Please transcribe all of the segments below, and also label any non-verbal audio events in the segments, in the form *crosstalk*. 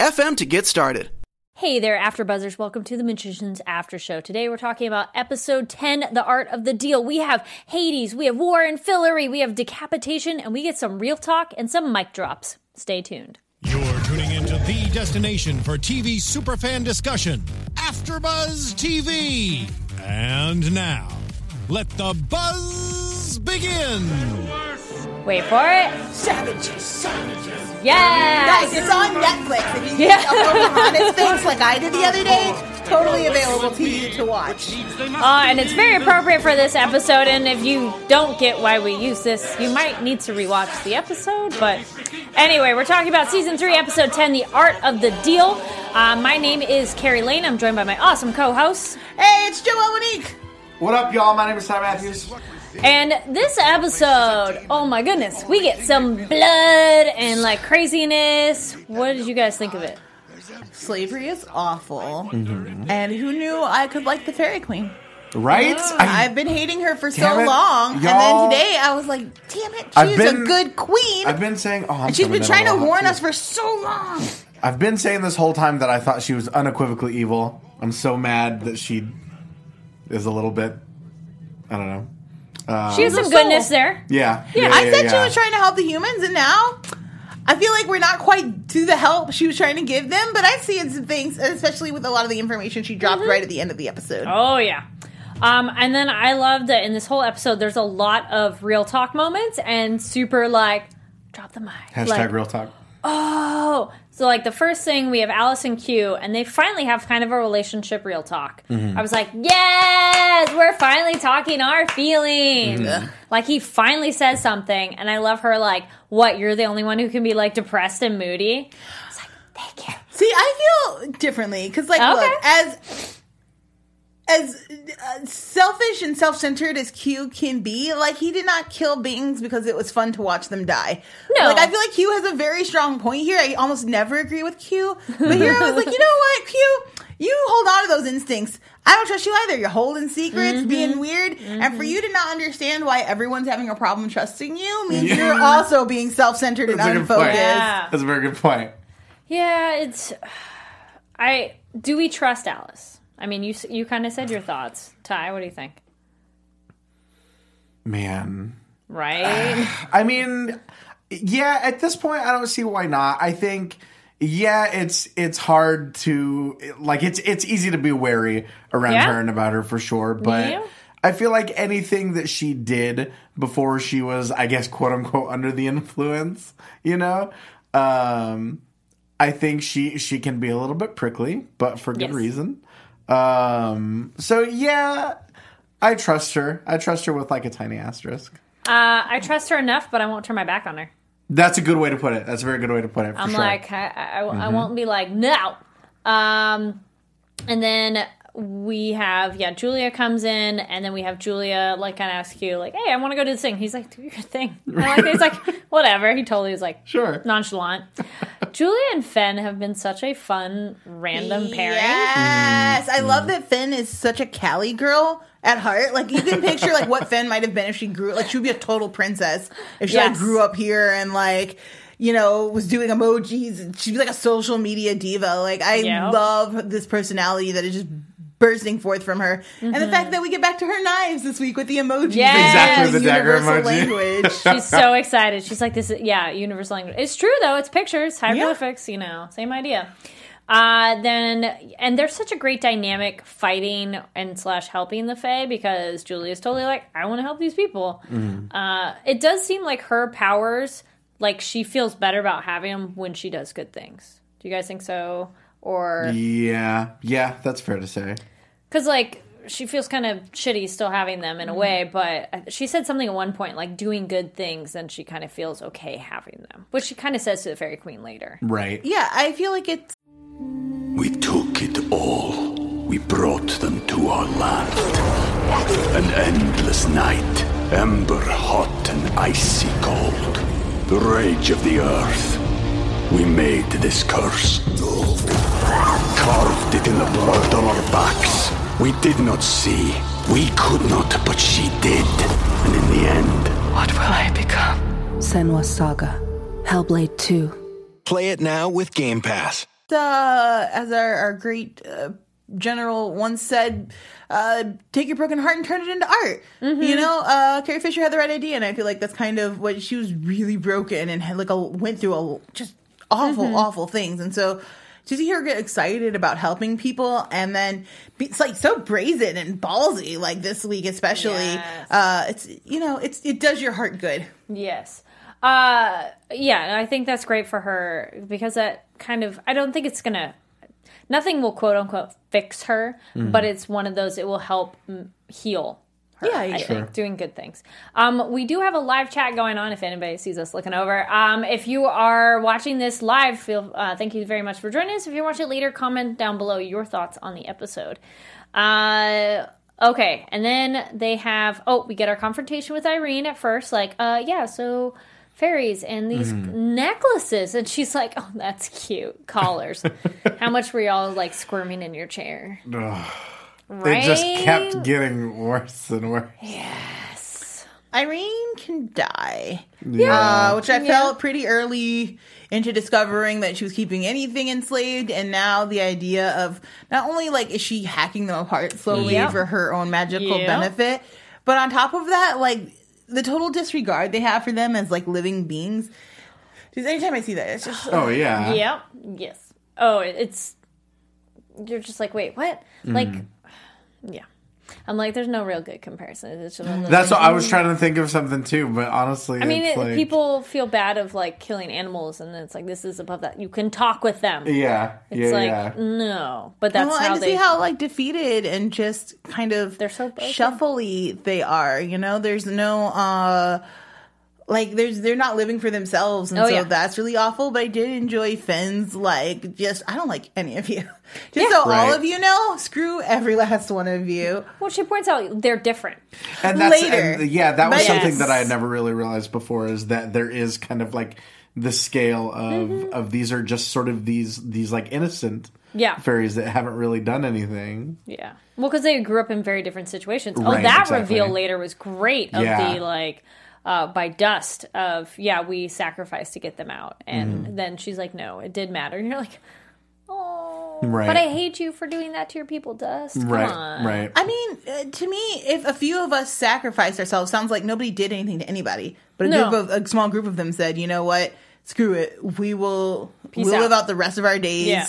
anchor.fm to get started. Hey there, AfterBuzzers! Welcome to the Magician's After Show. Today we're talking about episode 10, The Art of the Deal. We have Hades, we have War and Fillory, we have Decapitation, and we get some real talk and some mic drops. Stay tuned. You're tuning into the destination for TV superfan discussion, AfterBuzz TV. And now, let the buzz begin. Wait for it. Savages, savages. Yes! Guys, it's on Netflix. If you Yeah. yeah. upload Piranha's face like I did the other day, totally available to you to watch. Uh, and it's very appropriate for this episode. And if you don't get why we use this, you might need to rewatch the episode. But anyway, we're talking about season three, episode 10, The Art of the Deal. Uh, my name is Kari Lane. I'm joined by my awesome co host. Hey, it's Joelle Monique. What up, y'all? My name is Ty Matthews. And this episode, oh my goodness, we get some blood and like craziness. What did you guys think of it? Slavery is awful. And who knew I could like the Fairy Queen? Right? I, have been hating her for so Damn it, long. And y'all. then today I was like, damn it, I've she's been- a good queen. I've been saying, oh, I'm and she's coming been in a trying to little warn too. us for so long. I've been saying this whole time that I thought she was unequivocally evil. I'm so mad that she is a little bit. I don't know. Uh, She has some goodness there. Yeah. Yeah, I said she was trying to help the humans, and now I feel like we're not quite to the help she was trying to give them. But I see in some things, especially with a lot of the information she dropped right at the end of the episode. Oh yeah. Um, and then I love that in this whole episode, there's a lot of real talk moments and super like drop the mic. Hashtag Like, real talk. Oh, so like the first thing we have Alice and Q, and they finally have kind of a relationship real talk. Mhm. I was like, yes, we're finally talking our feelings. Mhm. Like he finally says something, and I love her. Like, what? You're the only one who can be like depressed and moody. See, I feel differently because, like, Okay. look, as as uh, selfish and self-centered as Q can be, like he did not kill beings because it was fun to watch them die. No. like I feel like Q has a very strong point here. I almost never agree with Q, but here I was like, you know what, Q, you hold on to those instincts. I don't trust you either. You're holding secrets, Mm-hmm. being weird, and for you to not understand why everyone's having a problem trusting you means Yeah. you're also being self-centered and That's a good unfocused. Yeah. That's a very good point. Yeah, it's. I do we trust Alice? I mean, you you kind of said your thoughts, Ty. What do you think? Man. Right? *sighs* I mean, yeah, at this point I don't see why not. I think yeah, it's it's hard to like it's it's easy to be wary around Yeah. her and about her for sure, but Yeah. I feel like anything that she did before she was I guess quote unquote under the influence, you know, um I think she she can be a little bit prickly, but for good Yes. reason. Um so yeah, I trust her. I trust her with like a tiny asterisk. uh, I trust her enough, but I won't turn my back on her. That's a good way to put it. That's a very good way to put it. For I'm sure. like, I, I, I Mhm. won't be like, no. Um, and then we have, yeah, Julia comes in, and then we have Julia, like, kind of ask you, like, hey, I want to go do this thing. He's like, do your thing. *laughs* I like. He's like, *laughs* whatever. He totally was like, sure, nonchalant. *laughs* Julia and Fen have been such a fun random pairing. Yes, I Mm. love that Fen is such a Cali girl at heart. Like you can picture like what Fen might have been if she grew like she would be a total princess if she like grew up here and like you know was doing emojis. and She'd be like a social media diva. Like I Yeah. love this personality that is just bursting forth from her, and the fact that we get back to her knives this week with the emojis. Yes. Exactly, the, the dagger universal emoji. language. *laughs* She's so excited. She's like, "This is yeah, universal language." It's true though. It's pictures, hieroglyphics. You know, same idea. Uh, then and there's such a great dynamic fighting and slash helping the Fae because Julia's totally like, I want to help these people. Uh, it does seem like her powers, like she feels better about having them when she does good things. Do you guys think so? Or Yeah, yeah, that's fair to say. because like she feels kind of shitty still having them in a mm-hmm. way but she said something at one point like doing good things and she kind of feels okay having them which she kind of says to the fairy queen later Right. Yeah, I feel like it's We took it all. We brought them to our land. An endless night, ember hot and icy cold. The rage of the earth. We made this curse. Carved it in the blood on our backs. We did not see. We could not, but she did. And in the end, What will I become? Senua Saga. Hellblade 2. Play it now with Game Pass. uh, as our, our great uh, general once said, uh, take your broken heart and turn it into art. You know, uh, Carrie Fisher had the right idea, and I feel like that's kind of what she was really broken and had like a went through a just awful, awful things, and so. To see her get excited about helping people and then be, it's like so brazen and ballsy like this week especially Yes. uh it's you know it's it does your heart good yes uh yeah i think that's great for her because that kind of i don't think it's gonna nothing will quote unquote fix her Mhm. but it's one of those it will help heal her, Yeah, I yeah. think Sure. doing good things. Um, we do have a live chat going on if anybody sees us looking over. Um, if you are watching this live, feel uh, thank you very much for joining us. If you're watching it later, comment down below your thoughts on the episode. Uh, okay, and then they have oh, we get our confrontation with Irene at first, like uh, yeah, so fairies and these Mhm. necklaces, and she's like, oh, that's cute, collars. *laughs* How much were y'all like squirming in your chair? Ugh. Right? It just kept getting worse and worse. Yes. Irene can die. Yeah. Uh, which I Yeah. felt pretty early into discovering that she was keeping anything enslaved, and now the idea of not only like is she hacking them apart slowly Yep. for her own magical Yep. benefit, but on top of that, like the total disregard they have for them as like living beings. Just anytime I see that, it's just Oh, yeah. Yep. Yes. Oh, it's. You're just like, wait, what? Like, Mhm. Yeah. I'm like, there's no real good comparison. It's just one of those That's what I was trying to think of something too, but honestly, I mean, it's it, like, people feel bad of like killing animals, and it's like this is above that. You can talk with them. Yeah, It's yeah, like yeah. no, but that's well, how and to they. see how like defeated and just kind of they're so shuffly they are. You know, there's no uh like there's they're not living for themselves, and Oh, so yeah. that's really awful. But I did enjoy Fen's like just I don't like any of you. *laughs* Just Yeah. so all of you know, screw every last one of you. well, she points out they're different. and that's later. and, yeah, that was But- something Yes. that I had never really realized before is that there is kind of like the scale of Mm-hmm. of these are just sort of these these like innocent Yeah. fairies that haven't really done anything. Yeah. Well, because they grew up in very different situations. oh, Right, that exactly. reveal later was great of Yeah. the like uh, by dust of yeah we sacrificed to get them out, and Mhm. then she's like, no, it did matter, and *laughs* you're like, oh, Right. but I hate you for doing that to your people, Dust. Come Right, on. right. I mean, uh, to me, if a few of us sacrificed ourselves, sounds like nobody did anything to anybody. But a No. group of a small group of them said, "You know what? Screw it. We will Peace we'll out." live out the rest of our days Yeah.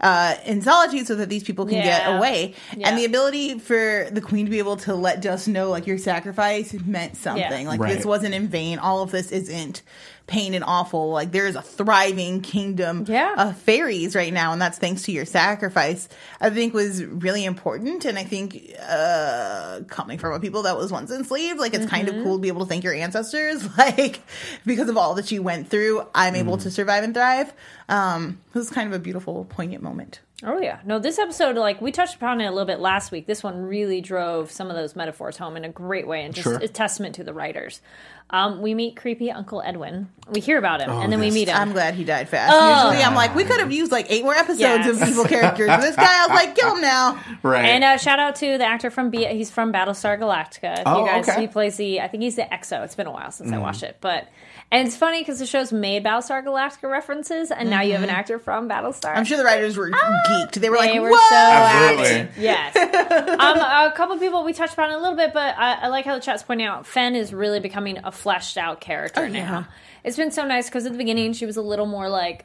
Uh, in solitude, so that these people can get away." Yeah. And the ability for the queen to be able to let Dust know, like your sacrifice meant something. Yeah. Like Right. this wasn't in vain. All of this isn't pain and awful. Like there is a thriving kingdom Yeah. of fairies right now, and that's thanks to your sacrifice. I think was really important, and I think uh, coming from a people that was once enslaved, like it's kind of Mhm. cool to be able to thank your ancestors, *laughs* like because of all that you went through, I'm able to survive and thrive. Um, this is kind of a beautiful, poignant moment. Oh yeah, no. This episode, like we touched upon it a little bit last week. This one really drove some of those metaphors home in a great way, and just Sure. a testament to the writers. Um, we meet creepy Uncle Edwin. We hear about him, Oh, and then we meet him. I'm glad he died fast. Oh. Usually, I'm like, we could have used like eight more episodes of Yes. evil characters. This guy, I was like, kill him now. *laughs* Right. And uh, shout out to the actor from B- he's from Battlestar Galactica. If Oh, you guys, okay. he plays the I think he's the EXO. It's been a while since I Mm. watched it, but and it's funny because the show's made Battlestar Galactica references, and now you have an actor from Battlestar. I'm sure the writers were geeked. They were like, They were whoa. so Absolutely. Yes. *laughs* um, a couple people we touched upon a little bit, but I, I like how the chat's pointing out Fen is really becoming a fleshed out character Oh, now. yeah. It's been so nice because at the beginning she was a little more like,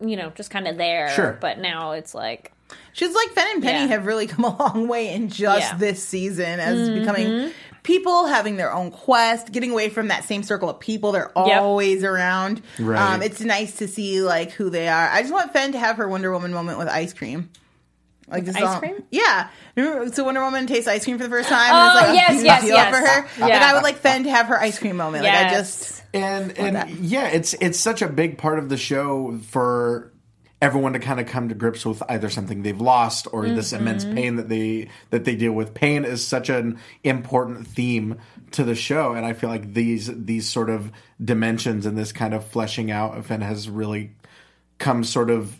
you know, just kind of there. Sure. But now it's like, She's like Fen and Penny Yeah. have really come a long way in just Yeah. this season as Mhm. becoming people having their own quest, getting away from that same circle of people they're Yep. always around. Right. Um, it's nice to see like who they are. I just want Fen to have her Wonder Woman moment with ice cream. Like this ice all- cream? Yeah. Remember, so Wonder Woman tastes ice cream for the first time. Oh, and it's like a yes, *laughs* yes, yes. for her. Yeah. Like I would like Fen to have her ice cream moment. Like I just and and yeah, it's it's such a big part of the show for everyone to kind of come to grips with either something they've lost or this immense Mm-hmm. pain that they that they deal with. Pain is such an important theme to the show, and I feel like these these sort of dimensions and this kind of fleshing out of it has really come sort of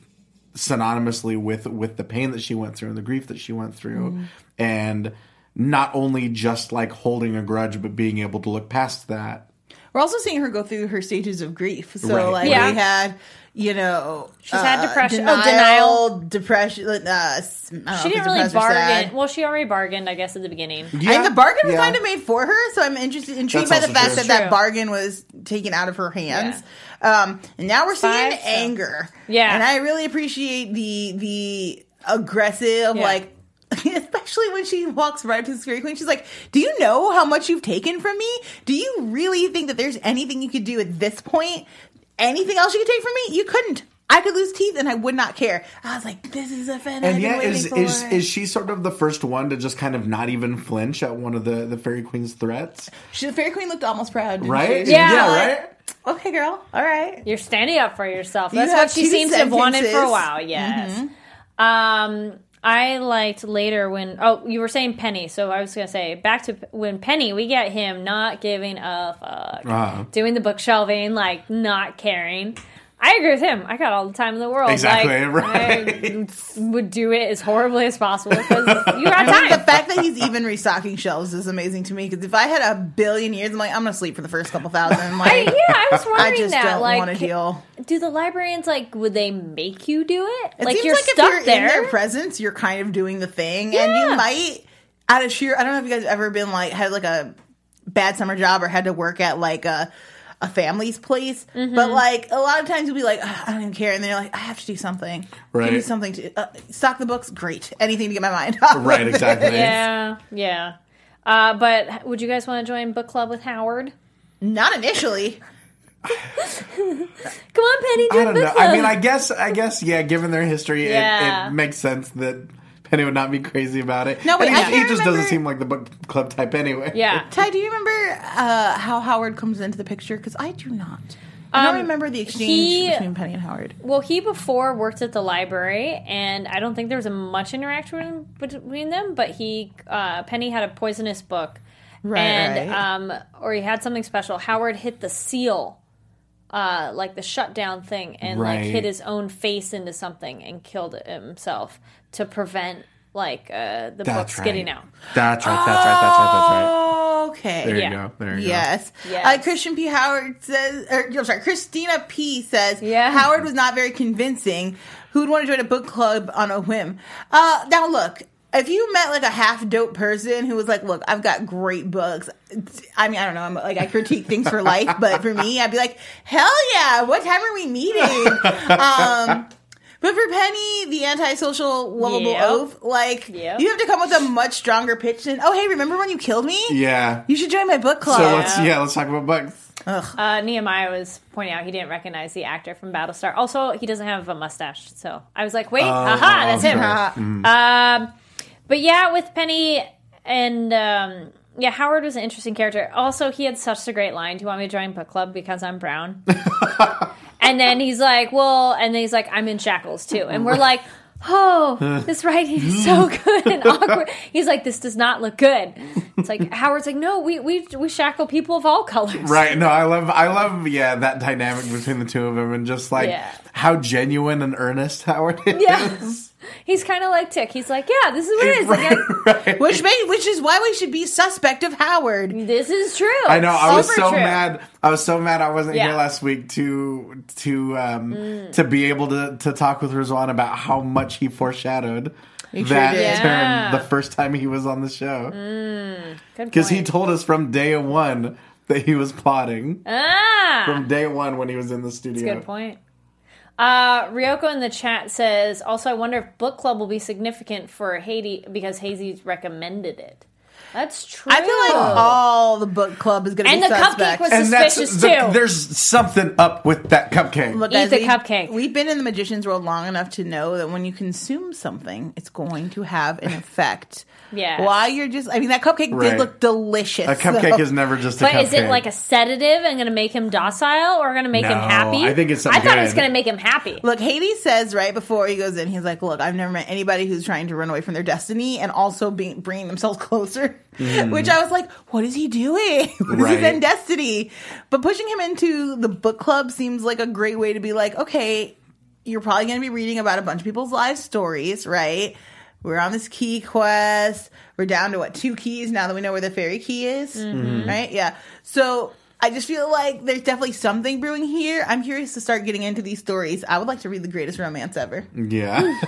synonymously with with the pain that she went through and the grief that she went through Mhm. and not only just like holding a grudge but being able to look past that We're also seeing her go through her stages of grief. So Right. like Yeah. we had, you know, She's had uh, depression- oh, denial, depression. Uh, s- I don't she if didn't really depressed or sad. bargain. Well, she already bargained, I guess, at the beginning. I mean, the bargain was yeah. kind of made for her, so I'm interested, intrigued That's by the fact true. that that bargain was taken out of her hands. Um, and now we're seeing Five, so- anger. Yeah. and I really appreciate the the aggressive, Yeah. like. *laughs* Especially when she walks right up to the Fairy Queen, she's like, "Do you know how much you've taken from me? Do you really think that there's anything you could do at this point? Anything else you could take from me? You couldn't. I could lose teeth and I would not care." I was like, "This is a fan and been yeah, is for." is is she sort of the first one to just kind of not even flinch at one of the the fairy queen's threats? She, the Fairy Queen looked almost proud, didn't Right? she? Yeah. right. Okay, girl. All right. You're standing up for yourself. That's have what she two seems to have wanted for a while. Yes. Um, I liked later when oh you were saying Penny, so I was gonna say back to when Penny we get him not giving a fuck, Uh-huh. doing the book shelving, like not caring. I agree with him. I got all the time in the world. Exactly, like, *laughs* right. I would do it as horribly as possible because you *laughs* got I mean, the fact that he's even restocking shelves is amazing to me. Because if I had a billion years, I'm like, I'm gonna sleep for the first couple thousand. I'm *laughs* I, like, yeah, I was wondering I just that. don't like, want to deal. do the librarians like would they make you do it? It like seems you're like stuck if you're there. in their presence, you're kind of doing the thing, and you might out of sheer. I don't know if you guys have ever been like had like a bad summer job or had to work at like a. A family's place, Mm-hmm. but like a lot of times you'll be like, "Ugh, I don't even care, and then you're like, I have to do something. Right. Give me something to uh, stock the books. Great, anything to get my mind *laughs* off. Right, of it. exactly. *laughs* Yeah, yeah. Uh, but would you guys want to join book club with Howard? Not initially. Come on, Penny, I don't book know. club. I mean, I guess I guess yeah. Given their history, Yeah. it, it makes sense that Penny would not be crazy about it. No, wait, And I he, he can't just remember- doesn't seem like the book club type anyway. yeah. *laughs* Ty, do you remember uh, how Howard comes into the picture? Because I do not. I don't Um, remember the exchange he- between Penny and Howard. Well, he before worked at the library, and I don't think there was a much interaction between them. But he, uh, Penny had a poisonous book, Right, and right. um, or he had something special. Howard hit the seal, uh, like the shutdown thing, and like hit his own face into something and killed himself to prevent like uh, the That's books right. getting out. That's right. That's right. That's right. That's right. Okay. There Yeah. you go. There you Yes. Yes. Uh, Christian P. Howard says, or I'm sorry, Christina P. says, Yeah. Howard was not very convincing. Who would want to join a book club on a whim? Uh, now look, if you met like a half dope person who was like, look, I've got great books. I mean, I don't know. I'm like, I critique things for life, but for me, I'd be like, hell yeah. What time are we meeting? um, but for Penny, the antisocial, lovable Yep. oaf, like, Yep. you have to come with a much stronger pitch than, oh, hey, remember when you killed me? Yeah. You should join my book club. So let's yeah let's talk about books. Uh, Nehemiah was pointing out he didn't recognize the actor from Battlestar. Also, he doesn't have a mustache, so I was like, "Wait, aha, oh, that's him." sure. Um, but yeah, with Penny and um, yeah, Howard was an interesting character. Also, he had such a great line. Do you want me to join book club because I'm brown? *laughs* and then he's like, well, and then he's like, I'm in shackles too. And we're like, oh, this writing is so *laughs* good and awkward. He's like, this does not look good. It's like Howard's like, no, we we we shackle people of all colors. Right. No, I love, I love, yeah, that dynamic between the two of them, and just like Yeah. how genuine and earnest Howard is. Yeah. He's kind of like Tick. He's like, yeah, this is what it is. Like, *laughs* which made, which is why we should be suspect of Howard. This is true. I know. I was so true. mad. I was so mad. I wasn't Yeah. here last week to to um Mm. to be able to to talk with Rizwan about how much he foreshadowed He that. Yeah. turn the first time he was on the show Good because he told us from day one that he was plotting ah, from day one when he was in the That's studio. a good point. Uh, Ryoko in the chat says, also, I wonder if book club will be significant for Haiti because Hades recommended it. That's true. I feel like all the book club is going to be And be the cupcake suspect. was And that's suspicious the- too. there's something up with that cupcake. Look, Eat guys, the we've- cupcake. We've been in the magician's world long enough to know that when you consume something, it's going to have an effect. Yes. While you're just, I mean, that cupcake Right. did look delicious. a cupcake though. is never just a but cupcake. is it like a sedative and going to make him docile or going to make him No, happy? I think it's I something thought it was good. going to make him happy. Look, Hades says right before he goes in, he's like, "Look, I've never met anybody who's trying to run away from their destiny and also being bringing themselves *laughs* closer." Which I was like, "What is he doing? *laughs* what is. Right. his end destiny?" But pushing him into the book club seems like a great way to be like, "Okay, you're probably going to be reading about a bunch of people's life stories, right?" We're on this key quest. We're down to what two keys now that we know where the fairy key is, Mm-hmm. right? Yeah. So I just feel like there's definitely something brewing here. I'm curious to start getting into these stories. I would like to read the greatest romance ever. yeah.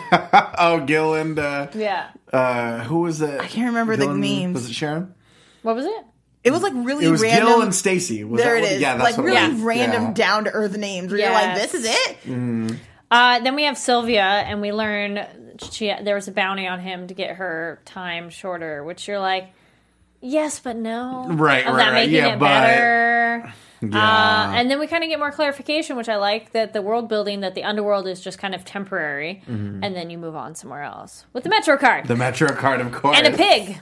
*laughs* oh, Gil and uh, yeah. uh, who was it? I can't remember the and- names. Was it Sharon? What was it? It was like really It was random. Gil and Stacy. Was there that it. Yeah, that's like what really was. random, Yeah. down to earth names. Where you're like, this is it. Uh, then we have Sylvia, and we learn she there was a bounty on him to get her time shorter, which you're like, yes, but no, Right, of right, that right. making Yeah, it but- better. Uh, Yeah. and then we kind of get more clarification, which I like that the world building that the underworld is just kind of temporary, and then you move on somewhere else with the Metro card Mm-hmm. the Metro card, of course. and a pig.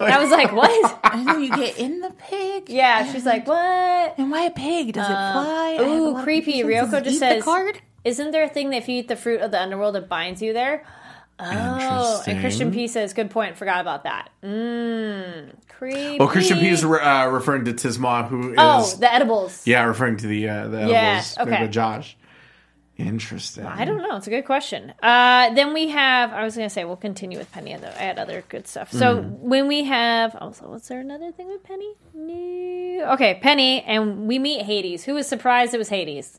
I was like, what? *laughs* and then you get in the pig. Yeah, she's like, what? And why a pig? Does it fly? I have a Ooh, creepy. Ryoko just says, card. "Isn't there a thing that if you eat the fruit of the underworld, it binds you there?" Oh, and Christian P says, "Good point. Forgot about that." Mmm, creepy. Well, Christian P is re- uh, referring to Tisma, who is Oh, the edibles. yeah, referring to the uh, the edibles made okay. Josh. Interesting. I don't know. It's a good question. Uh, then we have. I was gonna say we'll continue with Penny. Though I had other good stuff. So Mm. when we have, oh, so was there another thing with Penny? No. Okay, Penny, and we meet Hades. Who was surprised it was Hades?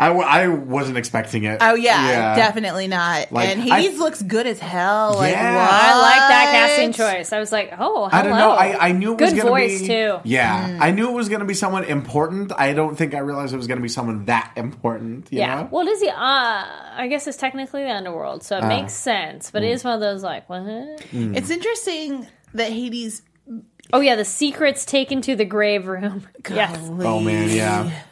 I, w- I wasn't expecting it. Oh yeah, definitely not. Like, and I- Hades looks good as hell. Like, Yeah. what? I like that casting choice. I was like, oh, hello. I don't know. I, I knew it was good going to voice be too. Yeah, I knew it was going to be someone important. I don't think I realized it was going to be someone that important. You yeah. know? Well, it is the. Uh, I guess it's technically the underworld, so it Ah. makes sense. But it is one of those like, what? It's interesting that Hades. Oh yeah, the secrets taken to the grave room. *laughs* yes. Oh man, yeah.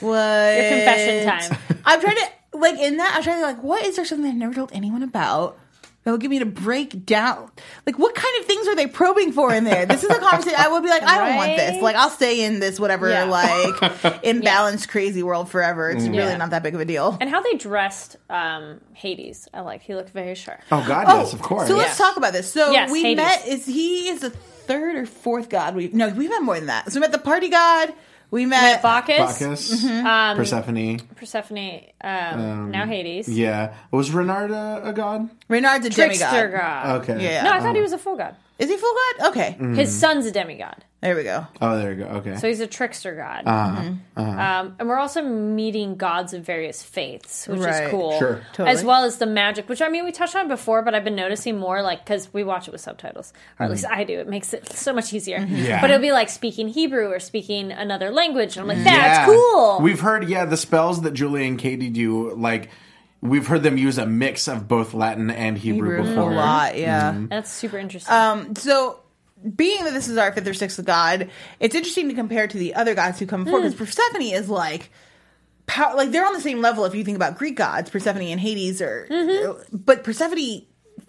What? Your confession time. *laughs* I'm trying to like in that. I'm trying to like, what is there something I've never told anyone about? That will get me to break down. Like, what kind of things are they probing for in there? This is a conversation. I would be like, I don't want this. Like, I'll stay in this whatever Yeah. like *laughs* imbalanced crazy world forever. It's really Yeah. not that big of a deal. And how they dressed um, Hades, I like. He looked very sharp. Oh God, yes, of course. So let's talk about this. So Yes, we Hades. met. Is he is the third or fourth god? We no, we met more than that. So we met the party god. We met, Bacchus, Bacchus, Um, Persephone. Persephone, um, now Hades. Yeah, was Renard a, a god? Renard's a Trickster demigod. god. Okay. Yeah. No, I thought he was a full god. Is he full god? Okay, His son's a demigod. There we go. Oh, there we go. Okay. So he's a trickster god. uh-huh. Uh-huh. Um, and we're also meeting gods of various faiths, which Right. is cool. Sure. Totally. As well as the magic, which I mean, we touched on before, but I've been noticing more like because we watch it with subtitles, or at least I do. It makes it so much easier. Mm-hmm. Yeah. But it'll be like speaking Hebrew or speaking another language. And I'm like, that's Yeah. cool. We've heard, yeah, the spells that Julie and Kady do, like, we've heard them use a mix of both Latin and Hebrew, Hebrew before. a lot. Yeah. that's super interesting. Um, so being that this is our fifth or sixth god, it's interesting to compare to the other gods who come before because Persephone is like. Pow- like they're on the same level if you think about Greek gods, Persephone and Hades are, but Persephone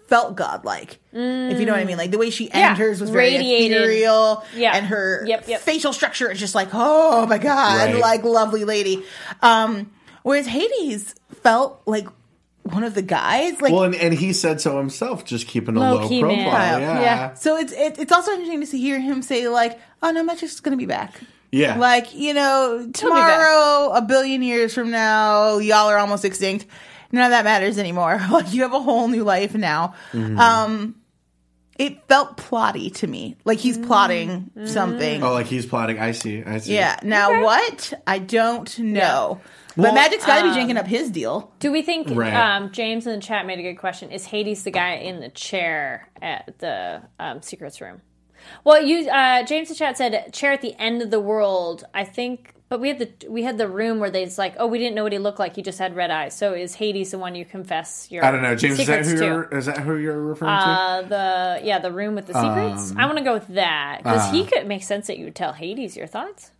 felt godlike. If you know what I mean, like the way she Yeah, enters was very radiated. ethereal, Yeah. and her Yep, yep. facial structure is just like, oh my god, Right. like lovely lady. Um, whereas Hades felt like one of the guys, like well, and, and he said so himself, just keeping a low Low-key profile. man. Yeah. yeah. So it's it, it's also interesting to see, hear him say like, "Oh no, Magic's gonna be back." Yeah. Like you know, tomorrow, a billion years from now, y'all are almost extinct. None of that matters anymore. *laughs* Like you have a whole new life now. Mm-hmm. Um, it felt plotty to me, like he's plotting Mm-hmm. something. Oh, like he's plotting. I see. I see. Yeah. Now what? I don't know. But Well, Magic's got to be um, janking up his deal. Do we think Right. um, James in the chat made a good question? Is Hades the guy in the chair at the um, secrets room? Well, you uh, James in the chat said chair at the end of the world. I think, but we had the we had the room where they's like, oh, we didn't know what he looked like. He just had red eyes. So is Hades the one you confess your? I don't know, James. Is that who to? you're, is that who you're referring Uh, the yeah, the room with the secrets. Um, I want to go with that because uh, he could make sense that you would tell Hades your thoughts.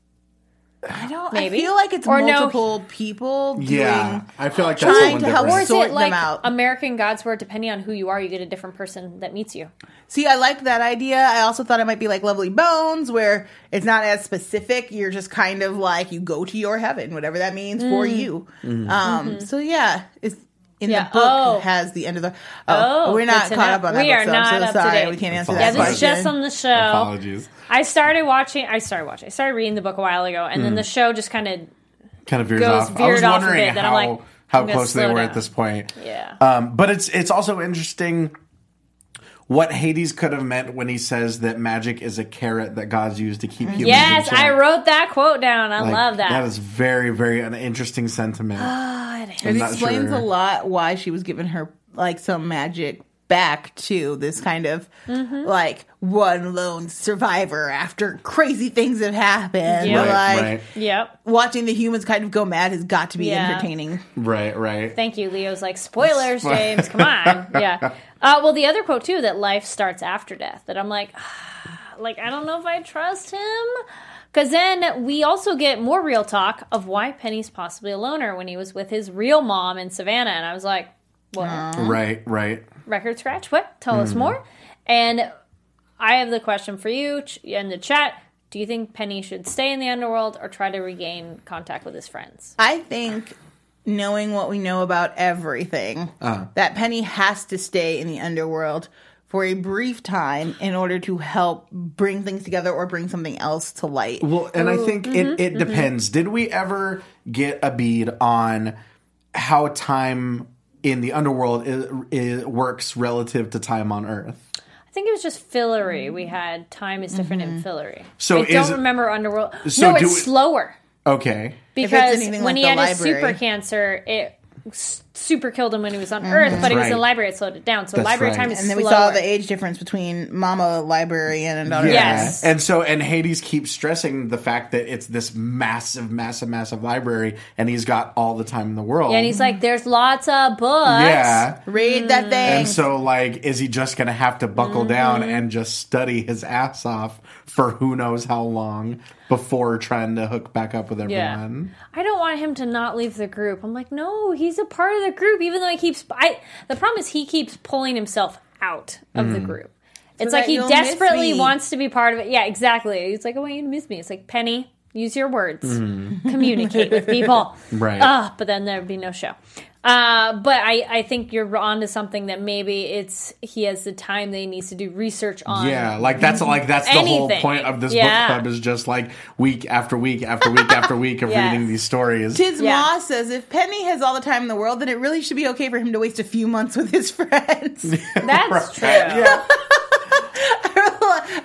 I don't. Maybe. I feel like it's Or no, multiple people doing. Yeah, I feel like that's trying to help different. Or is sort it them like out. American Gods, where depending on who you are, you get a different person that meets you? See, I liked that idea. I also thought it might be like Lovely Bones, where it's not as specific. You're just kind of like you go to your heaven, whatever that means for mm. you. Mm-hmm. Um, mm-hmm. So yeah, it's in Yeah. the book. Oh. It has the end of the. Oh, Oh, we're not caught up on that. We book, are so I'm not so up to date. We can't answer Yeah, that this is just on the show. Apologies. I started watching. I started watching. I started reading the book a while ago, and then the show just kind of Kind of veers goes- off. I was veered off a wondering bit, then how I'm like, how I'm close they were down. at this point. yeah. Um, but it's it's also interesting what Hades could have meant when he says that magic is a carrot that gods used to keep humans. in yes. I wrote that quote down. I Like, love that. That is very very an interesting sentiment. God. It explains sure. a lot why she was given her like some magic back to this kind of Mm-hmm. like one lone survivor after crazy things have happened. Yeah. Right, Like right, Yep. watching the humans kind of go mad has got to be Yeah. entertaining. right, right. Thank you. Leo's like spoilers, *laughs* James. Come on. Yeah. *laughs* Uh, well, the other quote too that life starts after death. That I'm like, *sighs* like I don't know if I trust him. Because then we also get more real talk of why Penny's possibly a loner when he was with his real mom in Savannah, and I was like, what? Right, right. record scratch. What? Tell us more. And I have the question for you in the chat. Do you think Penny should stay in the underworld or try to regain contact with his friends? I think knowing what we know about everything, Uh-huh. that Penny has to stay in the underworld for a brief time in order to help bring things together or bring something else to light. Well, and I think mm-hmm, it, it depends. Did we ever get a bead on how time in the underworld is, is, works relative to time on Earth? I think it was just Fillory. We had time is different in Fillory. So I is don't remember underworld. So no, it's we- slower Okay. because anything when like he the had his super cancer, it s- super killed him when he was on Earth. But he was in the library, it slowed it down. So That's library right. time is And then we saw the age difference between Mama librarian and daughter. Yeah. Yes. And so, and Hades keeps stressing the fact that it's this massive, massive, massive library, and he's got all the time in the world. yeah, and he's like, "There's lots of books." Yeah. Read that thing. And so, like, is he just going to have to buckle Mm-hmm. down and just study his ass off for who knows how long before trying to hook back up with Yeah. everyone? I don't want him to not leave the group. I'm like, no, he's a part of the group, even though he keeps. I the problem is he keeps pulling himself out of Mm. the group. It's like he desperately wants to be part of it. Yeah, exactly. He's like, I want you to miss me. It's like Penny, use your words, communicate with people. Mm. *laughs* Right. Ah, but then there'd be no show. Uh, but I, I think you're onto something that maybe it's he has the time that he needs to do research on. Yeah, like that's like that's the whole point of this Yeah. book club is just like week after week after week after week of *laughs* Yes. reading these stories. Tiz Yeah. Moss says if Penny has all the time in the world, then it really should be okay for him to waste a few months with his *laughs* friends. *laughs* That's true. Yeah.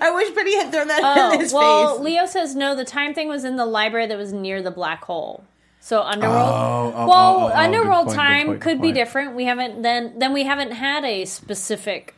I wish Penny had thrown that Oh, in his well, face. Leo says no. The time thing was in the library that was near the black hole. So underworld. Oh, oh, well, oh, oh, oh, underworld point, time point, could be point. different. We haven't then then we haven't had a specific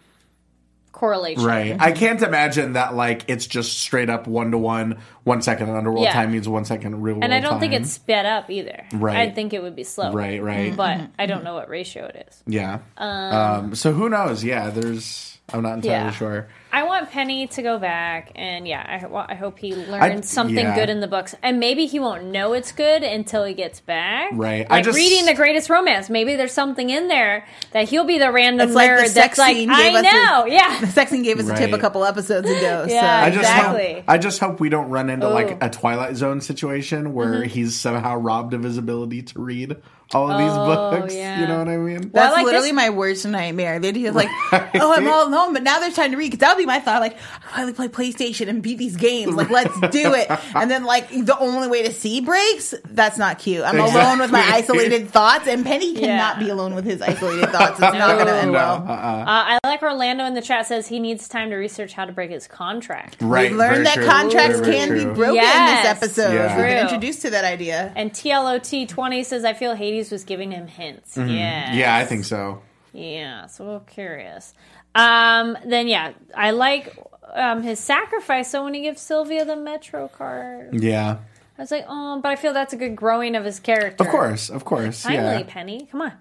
correlation. Right. I can't imagine that like it's just straight up one to one. One second in underworld Yeah. time means one second in real world And I don't think it's sped up either. Right. I think it would be slow. Right, right. But I don't know what ratio it is. Yeah. Um, so who knows? Yeah, there's I'm not entirely Yeah. sure. I want Penny to go back, and yeah, I, well, I hope he learns something yeah. good in the books, and maybe he won't know it's good until he gets back. Right. I Like just- reading the Greatest Romance, maybe there's something in there that he'll be the random It's like the nerd sex that's like, scene I gave us know, a, *laughs* yeah. The sex scene gave us a tip a couple episodes ago. *laughs* Yeah, I so. just Exactly. hope I just hope we don't run into Ooh. like a Twilight Zone situation where Mhm. he's somehow robbed of his ability to read all of these Oh, books. yeah. You know what I mean? That's like literally this- my worst nightmare. The idea of like, *laughs* oh, I'm all alone, but now there's time to read. Because that would be my thought. Like, I finally play PlayStation and beat these games. Like, let's do it. *laughs* And then like the only way to see breaks. That's not cute. I'm alone with my isolated *laughs* thoughts, and Penny Yeah. cannot be alone with his isolated thoughts. It's not going to end No, well. uh-uh. Uh, I like Orlando in the chat says he needs time to research how to break his contract. Right. We've learned very that true. contracts Very, very can be broken Yes. in this episode. Yeah. We've been introduced to that idea. And TLOT20 says, I feel Was giving him hints. Mhm. Yeah. Yeah, I think so. Yeah, so curious. Um, then yeah, I like um, his sacrifice. So when he gives Sylvia the Metro card, Yeah. I was like, oh, but I feel that's a good growing of his character. Of course, of course. Finally, yeah. Penny, come on.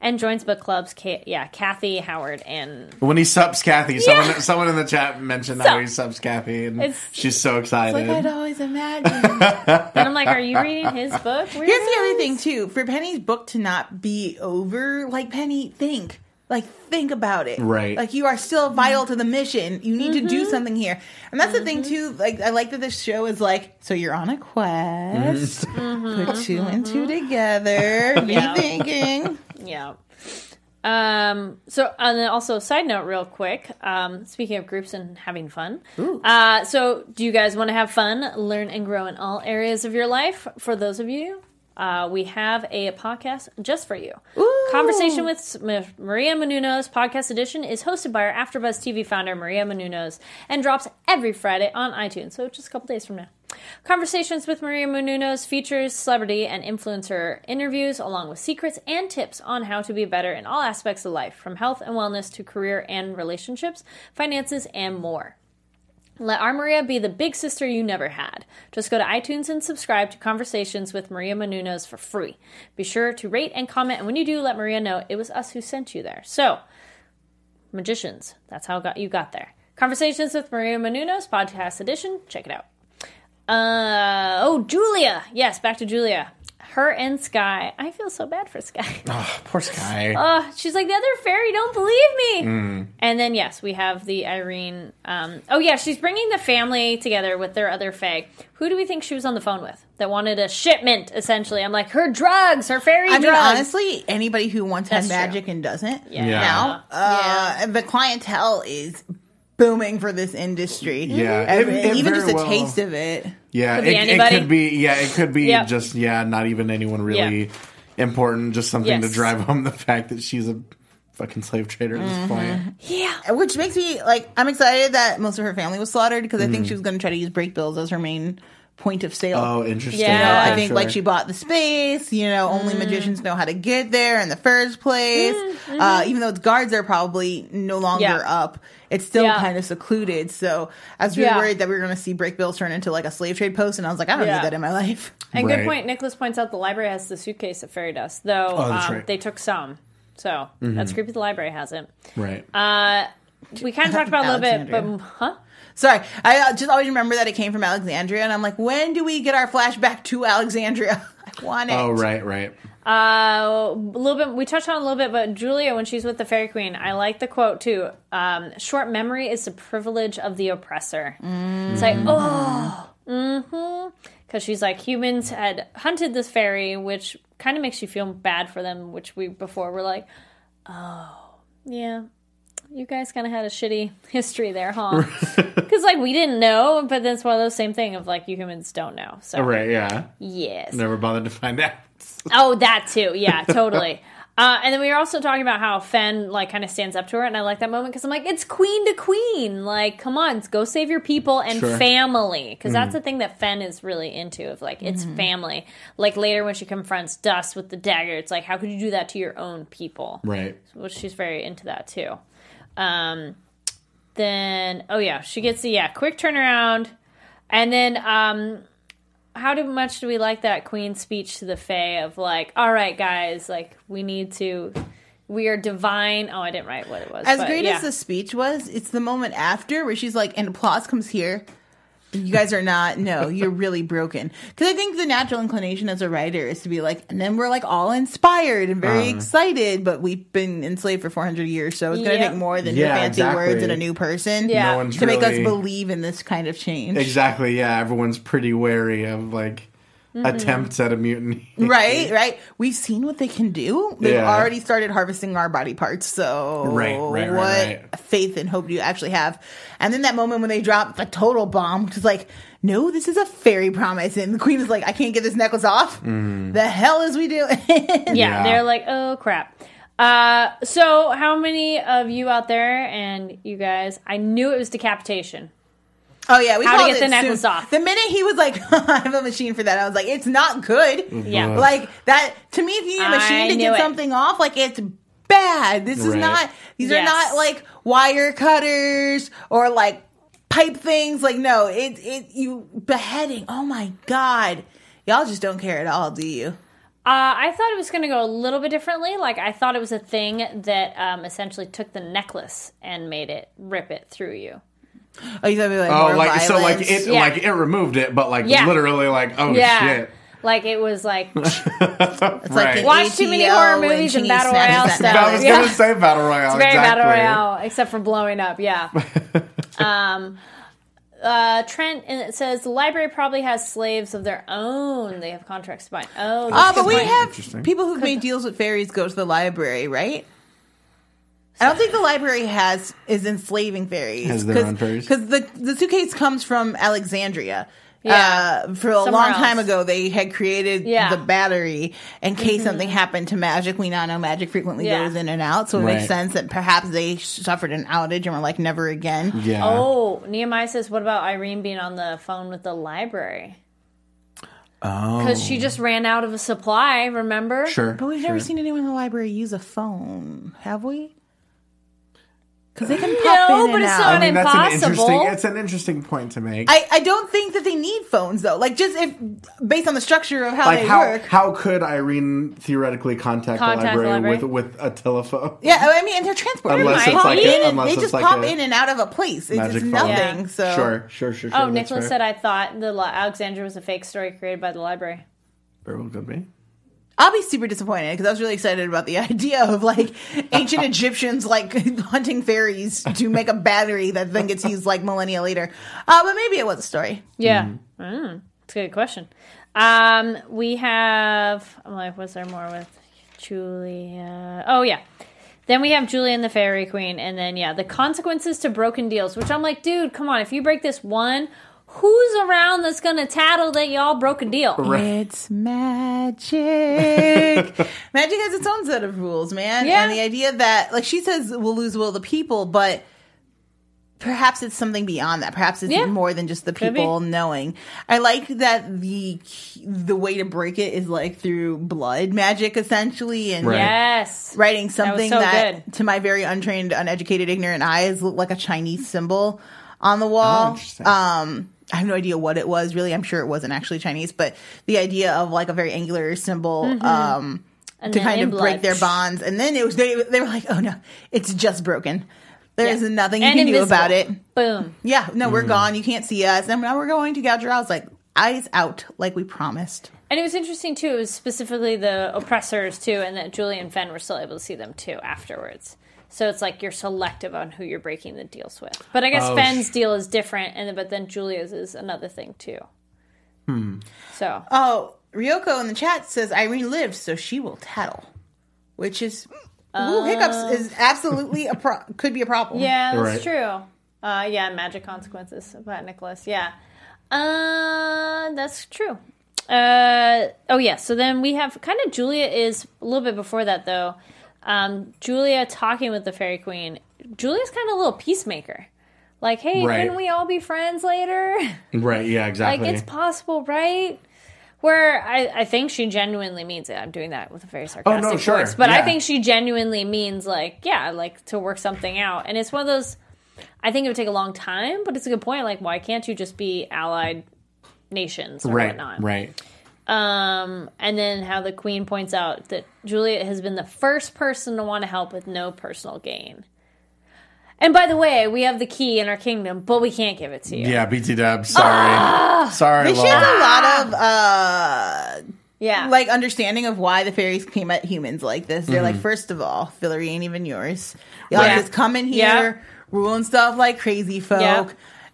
And joins book clubs. Ka- yeah, Kathy Howard and When he subs Kathy, someone someone in the chat mentioned how So- he subs Kathy, and It's- she's so excited. It's like. I'd always imagined. and I'm like, are you reading his *laughs* book? Where Here's the other thing too. For Penny's book to not be over, like Penny, think. Like think about it. Right. Like you are still vital to the mission. You need to do Mm-hmm. something here. And that's the thing mm-hmm. too. Like I like that this show is like, so you're on a quest. Mm-hmm. Put two and two mm-hmm. together. *laughs* Be Yeah. thinking. Yeah. Um, so, and then also, side note, real quick. Um, speaking of groups and having fun, uh, so do you guys want to have fun, learn, and grow in all areas of your life? For those of you, uh, we have a podcast just for you. Conversation with S- M- Maria Menounos podcast edition is hosted by our AfterBuzz TV founder Maria Menounos and drops every Friday on iTunes. So just a couple days from now. Conversations with Maria Menounos features celebrity and influencer interviews along with secrets and tips on how to be better in all aspects of life, from health and wellness to career and relationships, finances, and more. Let our Maria be the big sister you never had. Just go to iTunes and subscribe to Conversations with Maria Menounos for free. Be sure to rate and comment, and when you do, let Maria know it was us who sent you there. So, magicians, that's how got you got there. Conversations with Maria Menounos, podcast edition. Check it out. Uh oh, Julia. Yes, back to Julia. Her and Sky. I feel so bad for Sky. oh, *laughs* poor Sky. Uh, she's like, the other fairy don't believe me. Mm. And then, yes, we have the Irene. Um, oh, yeah, she's bringing the family together with their other fae. Who do we think she was on the phone with that wanted a shipment, essentially? I'm like, her drugs, her fairy drugs. I mean, honestly, anybody who once had That's true. magic and doesn't Yeah. now, uh, the clientele is booming for this industry. Yeah, it- it even just a well- taste of it. Yeah, Could be it, it could be. Yeah, it could be Yep. just yeah, not even anyone really important. Just something to drive home the fact that she's a fucking slave trader at this Mm-hmm. point. Yeah. Which makes me like I'm excited that most of her family was slaughtered because I think she was going to try to use Brakebills as her main point of sale. Oh, interesting. You know, Yeah. I think sure. like she bought the space. You know, only Mm. magicians know how to get there in the first place. Uh, even though its guards are probably no longer mm-hmm. Yeah. up, it's still Yeah. kind of secluded. So I was really Yeah. worried that we were going to see Brakebills turn into like a slave trade post, and I was like, I don't Yeah. need that in my life. And good point. Nicholas points out the library has the suitcase of fairy dust, though Oh, um, right. they took some. So that's creepy. The library hasn't. Right. Uh, we kind of talked about a little bit, but huh? Sorry, I uh, just always remember that it came from Alexandria, and I'm like, when do we get our flashback to Alexandria? *laughs* I want it. Oh, right, right. Uh, a little bit. We touched on a little bit, but Julia, when she's with the fairy queen, I like the quote too. Um, "Short memory is the privilege of the oppressor." It's like, oh, mm-hmm, because she's like humans had hunted this fairy, which kind of makes you feel bad for them. Which we before were like, oh, yeah. You guys kind of had a shitty history there, huh? *laughs* *laughs* Because like we didn't know, but that's one of those same thing of like you humans don't know. So Right, yeah. yes, Never bothered to find out. Oh, that too. Yeah, *laughs* totally. Uh, and then we were also talking about how Fen like kind of stands up to her, and I like that moment because I'm like, it's queen to queen. Like, come on, go save your people and Sure. family, because that's the thing that Fen is really into. Of like, it's family. Like later when she confronts Dust with the dagger, it's like, how could you do that to your own people? Right. which she's very into that too. Um, then oh yeah, she gets the yeah quick turnaround, and then um, how do much do we like that queen speech to the Fae of like, all right guys, like we need to we are divine. Oh, I didn't write what it was. As but great yeah. as the speech was, it's the moment after where she's like, and applause comes here. You guys are not, no, you're really broken. Because I think the natural inclination as a writer is to be like, and then we're like all inspired and very Um. excited, but we've been enslaved for 400 years, so it's going to Yep. take more than Yeah, fancy exactly. words and a new person Yeah. No one's to make us believe in this kind of change. Exactly. Yeah, everyone's pretty wary of like Mm-hmm. attempts at a mutiny. Right, *laughs* right. We've seen what they can do. They've Yeah. already started harvesting our body parts. So, Right, right, right, what right. faith and hope do you actually have? And then that moment when they drop the total bomb, which is like, no, this is a fairy promise. And the queen is like, I can't get this necklace off. Mm. The hell is we doing? *laughs* yeah, Yeah. they're like, oh crap. Uh, so how many of you out there and you guys? I knew it was decapitation. Oh yeah, we How to called get it the necklace soon. off. The minute he was like, *laughs* I have a machine for that, I was like, it's not good. Yeah. Like that to me, if you need a machine to get it. something off, like it's bad. This is Right. not. These Yes. are not like wire cutters or like pipe things. Like no, it it you beheading. Oh my god, y'all just don't care at all, do you? Uh, I thought it was going to go a little bit differently. Like I thought it was a thing that um, essentially took the necklace and made it rip it through you. Oh, you thought we like Oh, more like so, like violence? it, Yeah. like it removed it, but like Yeah. literally, like oh yeah, shit. like it was like *laughs* It's like Right. an Watch too many ATL horror when movies and Chinese battle snatches royale that stuff. I was *laughs* Yeah. gonna say battle royale. very exactly. battle royale, except for blowing up. Yeah. *laughs* um, uh, Trent and it says the library probably has slaves of their own. They have contracts to bind. Oh, Oh, that's a but good we point. have Interesting. people who've made deals with fairies go to the library, right? I don't think the library has is enslaving fairies. Has their own fairies? because the the suitcase comes from Alexandria. Yeah. Uh, for a Somewhere long time else. ago, they had created Yeah. the battery in case something happened to magic. We now know magic frequently Yeah. goes in and out, so it Right. makes sense that perhaps they suffered an outage and were like, never again. Yeah. Oh, Nehemiah says, what about Irene being on the phone with the library? Oh. Because she just ran out of a supply, remember? Sure. But we've never seen anyone in the library use a phone, have we? Because they can *gasps* pop No, in but and it's out. not I mean, that's an impossible. interesting. It's an interesting point to make. I, I don't think that they need phones though. Like just if based on the structure of how like they how work. how could Irene theoretically contact, Contact the the library, library? with with a telephone? yeah, I mean, and they're transported. Unless They it's pop like a- in and unless they it's just like pop a in and out of a place. It's, Magic it's nothing. Yeah. So Sure, sure, sure, sure. Oh, Nicholas fair. said I thought the li- Alexandria was a fake story created by the library. Very well could be. I'll be super disappointed because I was really excited about the *laughs* idea of like ancient *laughs* Egyptians like *laughs* hunting fairies to make a battery that then gets used like millennia later. Uh, but maybe it was a story. Yeah. Mm, that's a good question. Um, we have, I'm like, was there more with Julia? Oh, yeah. Then we have Julia and the Fairy Queen. And then, yeah, the consequences to broken deals, which I'm like, dude, come on. If you break this one, who's around that's going to tattle that y'all broke a deal? It's magic. *laughs* magic has its own set of rules, man. Yeah. And the idea that, like she says, we'll lose will of the people, but perhaps it's something beyond that. Perhaps it's Yeah. more than just the people knowing. I like that the the way to break it is like through blood magic, essentially, and Right. Yes. writing something so that, to my very untrained, uneducated, ignorant eyes looked like a Chinese symbol on the wall. Oh, um, I have no idea what it was. Really, I'm sure it wasn't actually Chinese, but the idea of like a very angular symbol. Um, Mm-hmm. And to kind in of break their bonds, and then it was they, they were like, "Oh no, it's just broken. There's Yeah. nothing you And can do about it." Boom. Yeah, no, Mm. we're gone. You can't see us, and now we're going to gouge your eyes. Like eyes out, like we promised. And it was interesting too. It was specifically the oppressors too, and that Julie and Fen were still able to see them too afterwards. So it's like you're selective on who you're breaking the deals with. But I guess Oh, Fen's sh- deal is different, and but then Julia's is another thing too. Hmm. So Oh, Ryoko in the chat says Irene lives, so she will tattle, which is ooh, hiccups is absolutely a pro- could be a problem. yeah, that's Right. true. Uh, yeah, magic consequences about Nicholas. Yeah, uh, that's true. Uh, oh yeah. So then we have kind of Julia is a little bit before that though. Um, Julia talking with the fairy queen. Julia's kind of a little peacemaker. Like, hey, Right. can we all be friends later? *laughs* Right. Yeah. Exactly. like, it's possible, right? Where I, I think she genuinely means it. I'm doing that with a very sarcastic Oh, sure. voice, but I think she genuinely means like, yeah, like to work something out. And it's one of those. I think it would take a long time, but it's a good point. Like, why can't you just be allied nations or right. whatnot? Right. Um, and then how the queen points out that Juliet has been the first person to want to help with no personal gain. And by the way, we have the key in our kingdom, but we can't give it to you. Yeah, BT Dub. Sorry, Ah! sorry. They showed Laura. a lot of uh yeah, like understanding of why the fairies came at humans like this. They're like, Mhm. first of all, Fillory ain't even yours. Y'all Yeah. just come in here, Yeah. ruling stuff like crazy folk. Yeah.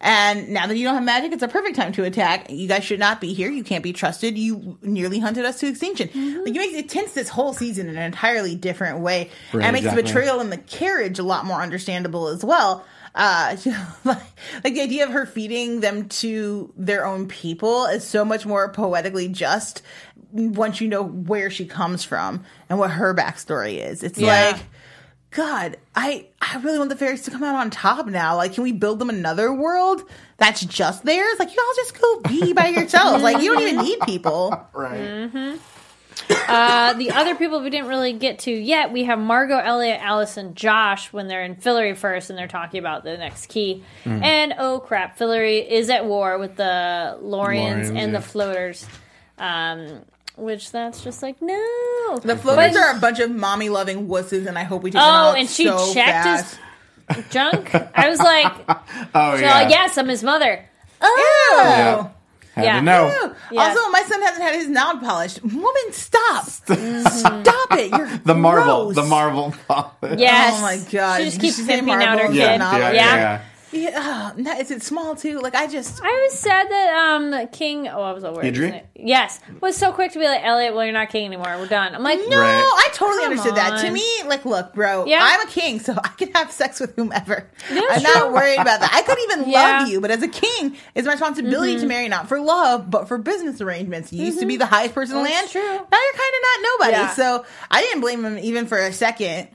And now that you don't have magic, it's a perfect time to attack. You guys should not be here. You can't be trusted. You nearly hunted us to extinction. Mm-hmm. Like, it makes it tints this whole season in an entirely different way, Right, and makes exactly. the betrayal in the carriage a lot more understandable as well. Uh, like, *laughs* like the idea of her feeding them to their own people is so much more poetically just once you know where she comes from and what her backstory is. It's Yeah. like, God, I I really want the fairies to come out on top now. Like, can we build them another world that's just theirs? Like, you all just go be by yourselves. like, you don't even need people. *laughs* Right. Mm-hmm. Uh, the other people we didn't really get to yet, we have Margot, Elliot, Alice, and Josh when they're in Fillory first, and they're talking about the next key. Mm. And oh crap, Fillory is at war with the Lorians Lorians, and yeah. the Floaters. Um, which that's just like no. The floaters are a bunch of mommy loving wusses, and I hope we take them Oh, out and she so checked fast. his junk. I was like, *laughs* Oh so, yeah. yes, I'm his mother. Oh, Yeah. Had Yeah. to know. Ew. Yeah. Also, my son hasn't had his nail polished. Woman, *laughs* stop! stop it! You're *laughs* The Marvel, gross. the Marvel. polish. yes. Oh my god! She just keeps Did you say pimping out her Marvel? kid. Yeah, Not yeah, yeah. Yeah. yeah. Yeah, that- is it small too? Like I just I was sad that um King. Oh, I was over. Idri? Yes, was so quick to be like Elliot. Well, you're not king anymore. We're done. I'm like, no, Right. I totally Come understood that. To me, like, look, bro, Yeah. I'm a king, so I can have sex with whomever. That's I'm true. not worried about that. I could even *laughs* Yeah. Mm-hmm. love you, but as a king, it's my responsibility to marry not for love, but for business arrangements. You used to be the highest person in the land. True. Now you're kind of not nobody. Yeah. So I didn't blame him even for a second.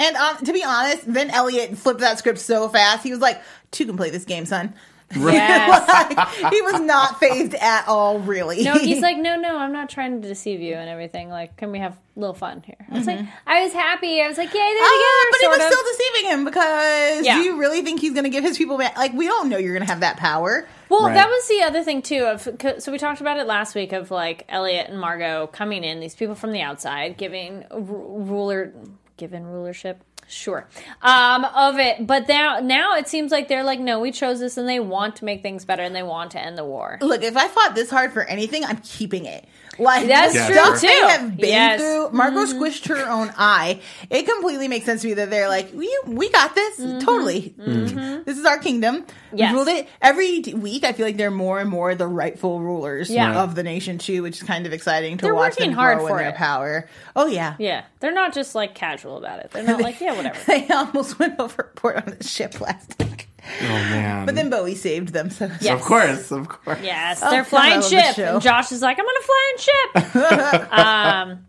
And um, to be honest, then Elliot flipped that script so fast. He was like, "Two can play this game, son." *laughs* Yes. like, he was not phased at all, really. No, he's *laughs* like, no, no, I'm not trying to deceive you and everything. Like, can we have a little fun here? I was like, I was happy. I was like, yay, they're together. but it sort was of. still deceiving him because Yeah. do you really think he's going to give his people back? Like, we don't know you're going to have that power. Well, Right. that was the other thing too. Of 'cause- so we talked about it last week of like Elliot and Margot coming in, these people from the outside giving ru- ruler, given rulership, sure, um, of it. But now, now it seems like they're like, no, we chose this, and they want to make things better, and they want to end the war. Look, if I fought this hard for anything, I'm keeping it. Like That's the true, stuff too. they have been Yes. through. Mm-hmm. Margot squished her own eye. It completely makes sense to me that they're like, we we got this mm-hmm. totally. Mm-hmm. This is our kingdom. Yes. We ruled it every week. I feel like they're more and more the rightful rulers Yeah. of the nation too, which is kind of exciting to They're watch working them hard grow for in their it. power. Oh yeah. Yeah, they're not just like casual about it. They're not like, yeah, whatever. *laughs* They almost went overboard on the ship last week. Oh man. But then Bowie saved them. So Yes. Of course, of course. Yes, Oh, they're God, I flying love ship, show. and Josh is like, "I'm on a flying ship." *laughs* um,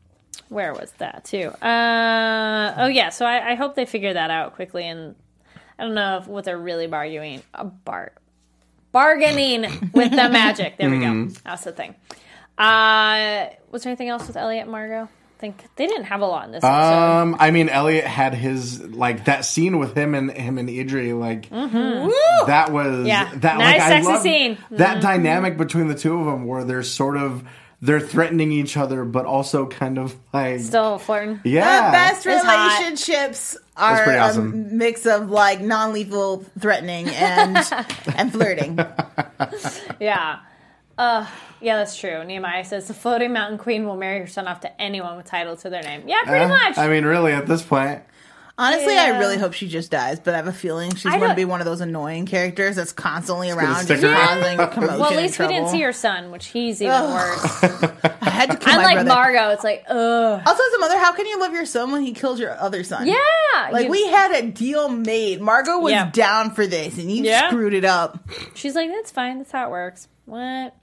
where was that too? Uh, oh yeah, so I, I hope they figure that out quickly, and I don't know if, what they're really bargaining, uh, bar, bargaining with the magic. There we go. That's the thing. Uh, was there anything else with Elliot and Margot? I think they didn't have a lot in this episode. Um, I mean, Elliot had his like that scene with him and him and Idri. Like that was Mm-hmm. Yeah. that Nice, like I sexy love scene. That Mhm. dynamic between the two of them, where they're sort of they're threatening each other, but also kind of like Still flirting. yeah, The best It's relationships That's are pretty a awesome. mix of like non-lethal threatening and *laughs* and flirting. *laughs* Yeah. Uh, yeah, that's true. Nehemiah says the floating mountain queen will marry her son off to anyone with title to their name. Yeah, pretty Uh, much. I mean, really, at this point, Honestly, I really hope she just dies, but I have a feeling she's going to be one of those annoying characters that's constantly gonna around, just around. causing *laughs* commotion. well, at least we didn't see her son, which he's even Ugh. worse. *laughs* I had to kill my Unlike brother. Margot, it's like, ugh. Also, as a mother, how can you love your son when he kills your other son? Yeah. Like you- we had a deal made. Margot was Yeah. down for this, and you Yeah. screwed it up. She's like, that's fine. That's how it works. What?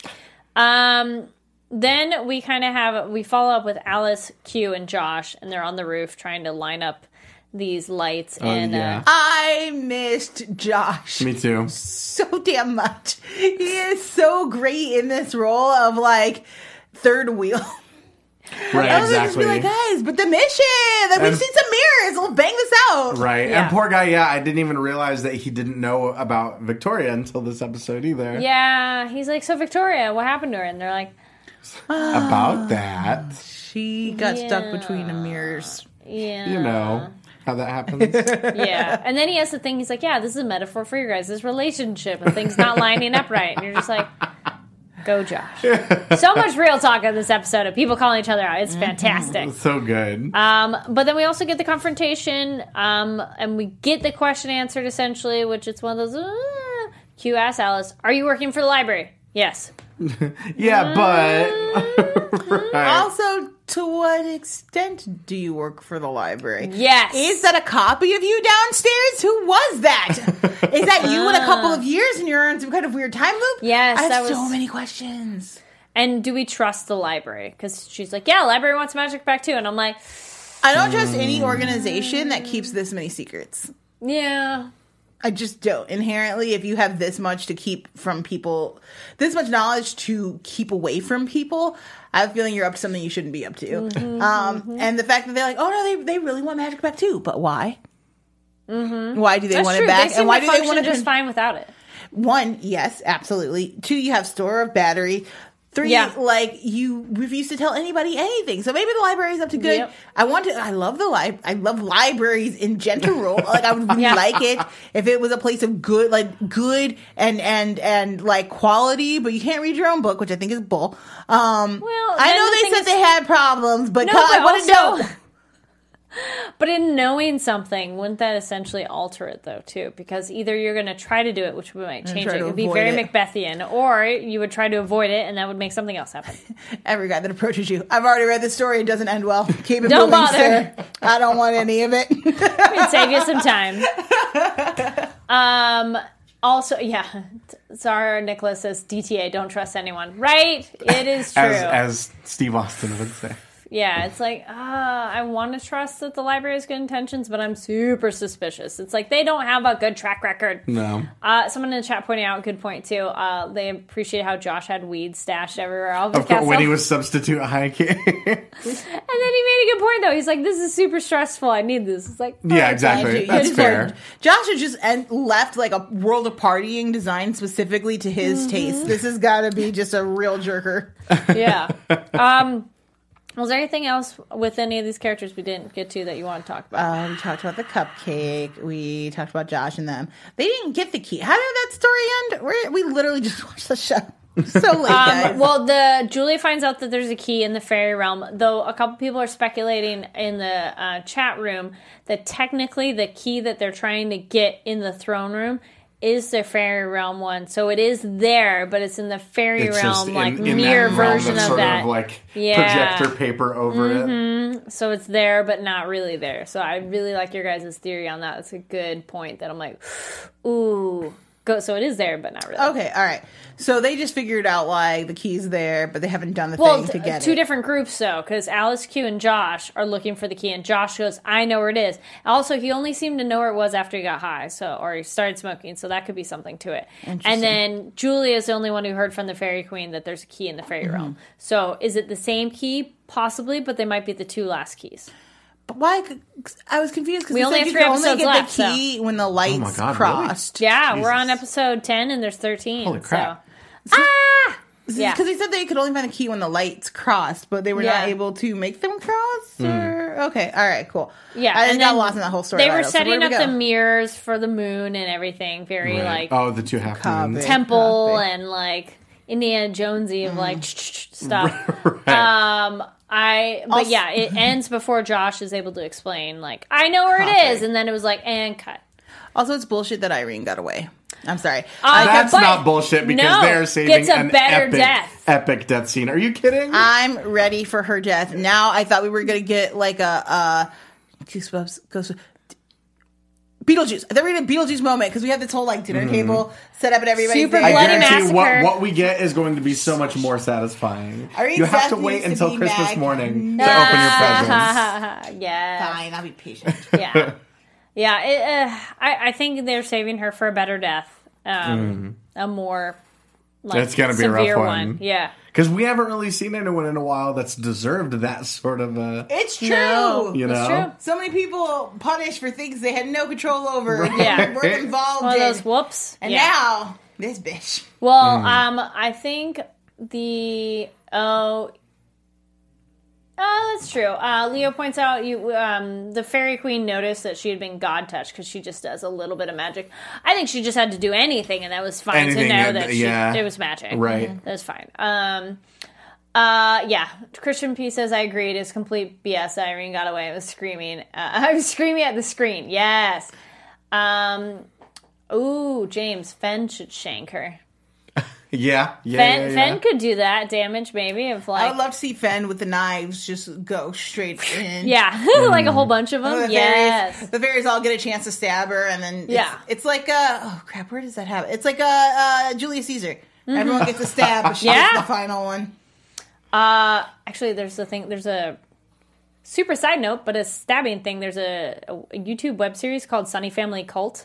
Um. Then we kind of have we follow up with Alice, Q, and Josh, and they're on the roof trying to line up these lights. Oh, and yeah. uh, I missed Josh me too. so damn much. He is so great in this role of like third wheel. *laughs* Right, I was like, just exactly. be like, guys, but the mission. Like, we've And- seen some mirrors. We'll bang this out. Right, Yeah. and poor guy. Yeah, I didn't even realize that he didn't know about Victoria until this episode either. yeah, he's like, so Victoria, what happened to her? And they're like, *sighs* about ah, that. She got stuck between the mirrors. Yeah. You know how that happens. *laughs* yeah. And then he has the thing, he's like, yeah, this is a metaphor for your guys' this relationship and things not lining up right. And you're just like, go, Josh. so much real talk in this episode of people calling each other out. It's fantastic. *laughs* so good. Um, but then we also get the confrontation, um, and we get the question answered essentially, which it's one of those. Uh, Q asks Alice, "Are you working for the library?" Yes. *laughs* yeah, but *laughs* right. Also, to what extent do you work for the library? Yes. Is that a copy of you downstairs? Who was that? *laughs* Is that you in a couple of years and you're in some kind of weird time loop? Yes, I have that was so many questions. And do we trust the library? Because she's like, "Yeah, library wants magic back too," and I'm like, I don't trust any organization that keeps this many secrets. "Yeah." I just don't. Inherently, if you have this much to keep from people, this much knowledge to keep away from people, I have a feeling you're up to something you shouldn't be up to. Mm-hmm, um, And the fact that they're like, oh no, they, they really want magic back too. But why? Why do they That's want true. it back? And why do they want it just fine without it? One, yes, absolutely. Two, you have store of battery. Three, Yeah. like you refuse to tell anybody anything. So maybe the library is up to good. Yep. I want to. I love the li- I love libraries in general. *laughs* like I would really Yeah. like it if it was a place of good, like good and and and like quality. But you can't read your own book, which I think is bull. Um, Well, I know the they said is- they had problems, but No, God, I but want to know. But in knowing something, wouldn't that essentially alter it though too? Because either you're going to try to do it, which we might change it, it'd be very it. Macbethian, or you would try to avoid it, and that would make something else happen. *laughs* Every guy that approaches you, I've already read the story. It doesn't end well. Keep it Don't moving, bother. sir. I don't want any of it. *laughs* It'd save you some time. *laughs* Um. Also, yeah, Zara Nicholas says DTA, don't trust anyone. Right? It is true. as as Steve Austin would say. Yeah, it's like, uh, I want to trust that the library has good intentions, but I'm super suspicious. It's like they don't have a good track record. No. Uh, someone in the chat pointing out, a good point too. Uh, they appreciate how Josh had weed stashed everywhere. All of course, when he was substitute high hiking. *laughs* and then he made a good point though. He's like, "This is super stressful. I need this." It's like, Yeah, exactly. fine. That's Good fair. point. Josh had just en- left like a world of partying designed specifically to his Mm-hmm. taste. This has got to be just a real jerker. yeah. *laughs* Um, was there anything else with any of these characters we didn't get to that you want to talk about? Uh, we talked about the cupcake. We talked about Josh and them. They didn't get the key. How did that story end? We're, we literally just *laughs* watched the show. So late. Um, well, the Julia finds out that there's a key in the fairy realm. Though a couple people are speculating in the uh, chat room that technically the key that they're trying to get in the throne room is the fairy realm one. So it is there, but it's in the fairy It's realm, in, like in mirror version of sort that. of like Yeah. projector paper over it. Mhm. So it's there, but not really there. So I really like your guys' theory on that. That's a good point. That I'm like, *sighs* ooh, go. So it is there, but not really. okay, all right. So they just figured out like the key's there, but they haven't done the Well, thing to t- get two it. different groups though, because Alice Q and Josh are looking for the key, and Josh goes, "I know where it is." Also, he only seemed to know where it was after he got high, so or he started smoking, so that could be something to it. And then Julia is the only one who heard from the fairy queen that there's a key in the fairy Mm-hmm. realm. So is it the same key? Possibly, but they might be the two last keys. But why? I was confused because We only have you three could only get left, the key when the lights Oh my God, really? crossed. Yeah, we're on episode ten, and there's thirteen. Holy crap. So. Ah! Yeah. Because they said they could only find the key when the lights crossed, but they were Yeah. not able to make them cross. Or okay, all right, cool. Yeah, I and got then lost in that whole story. They were Lila, so setting up we the mirrors for the moon and everything. Very Right. like oh, the two half moons. temple Copy. and like Indiana Jonesy of like Mm. stuff. *laughs* Right. Um, I but Also- yeah, it *laughs* ends before Josh is able to explain. Like I know where it Copy. and then it was like and cut. Also, it's bullshit that Irene got away. I'm sorry. Uh, That's but- not bullshit because no, they're saving gets a an better epic, death. epic death scene. Are you kidding? I'm ready for her death. Now I thought we were gonna get like a uh goosebumps goes Beetlejuice. I thought we were gonna a Beetlejuice moment because we have this whole like dinner table set up and everybody's Super there. I bloody guarantee what, massacre. what we get is going to be so much more satisfying. Irene's you have to wait needs to until be Christmas mag- morning to open your *laughs* presents. yeah, Fine, I'll be patient. *laughs* yeah, yeah. It, uh, I I think they're saving her for a better death. Um, a more like It's gonna be a rough severe one. Yeah. Because we haven't really seen anyone in a while that's deserved that sort of a. It's true. No. You That's know? true. So many people punished for things they had no control over. and Yeah. were involved One of in. those whoops. and Yeah. now this bitch. Well, um, I think the Oh, Oh, that's true. Uh, Leo points out you um, the fairy queen noticed that she had been god touched because she just does a little bit of magic. I think she just had to do anything, and that was fine Anything, to know uh, that she, yeah. it was magic. Right. that was fine. Um, uh, yeah, Christian P says I agree. It is complete BS. Irene got away I was screaming. Uh, *laughs* I was screaming at the screen. Yes. Um. Ooh, James Fen should shank her. Yeah, yeah, Fen, yeah, yeah. Fen could do that damage, maybe. If like I would love to see Fen with the knives just go straight *laughs* in. Yeah, *laughs* like a whole bunch of them. Oh, the yes. fairies, the fairies all get a chance to stab her, and then it's, Yeah. it's like a oh crap, where does that happen? It's like a uh, Julius Caesar. Everyone gets a stab, but *laughs* she Mm-hmm. Yeah. gets the final one. Uh, actually, there's a thing. There's a super side note, but a stabbing thing. There's a, a YouTube web series called Sunny Family Cult,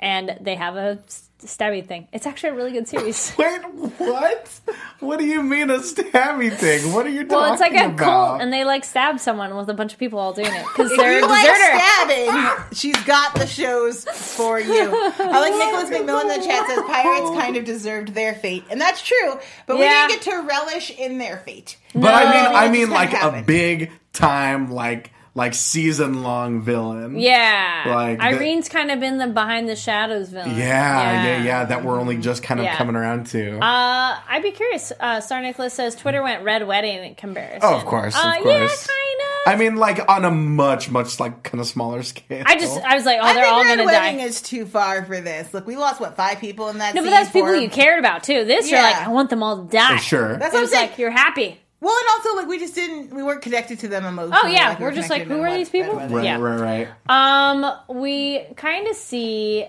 and they have a s- stabbing thing. It's actually a really good series. *laughs* Wait, what? What do you mean a stabby thing? What are you talking about? well, it's like a about? cult, and they like stab someone with a bunch of people all doing it because they're you a like deserter. stabbing, *laughs* she's got the shows for you. I like *laughs* Nicholas McMillan in the chat says pirates kind of deserved their fate, and that's true. But Yeah. we didn't get to relish in their fate. But I mean, I mean, like kinda a big time, like like season long villain. Yeah, Like the- Irene's kind of been the behind the shadows villain. Yeah, yeah, yeah. That we're only just kind of Yeah. coming around to. Uh, I'd be curious. Uh, Star Nicholas says Twitter went red wedding in comparison. oh, of course, of Uh, course. yeah, kind of. I mean, like on a much, much like kind of smaller scale. I just, I was like, oh, I they're all Red gonna Wedding die. is too far for this. Look, we lost what five people in that. No, but scene that's people for- you cared about too. This, you're like, I want them all to die. Sure. That's That's what I'm saying. like you're happy. Well, and also like we just didn't, we weren't connected to them emotionally. Oh yeah, like we we're just like, who in are these people? Red Wedding. right, yeah. right, right. Um, we kind of see.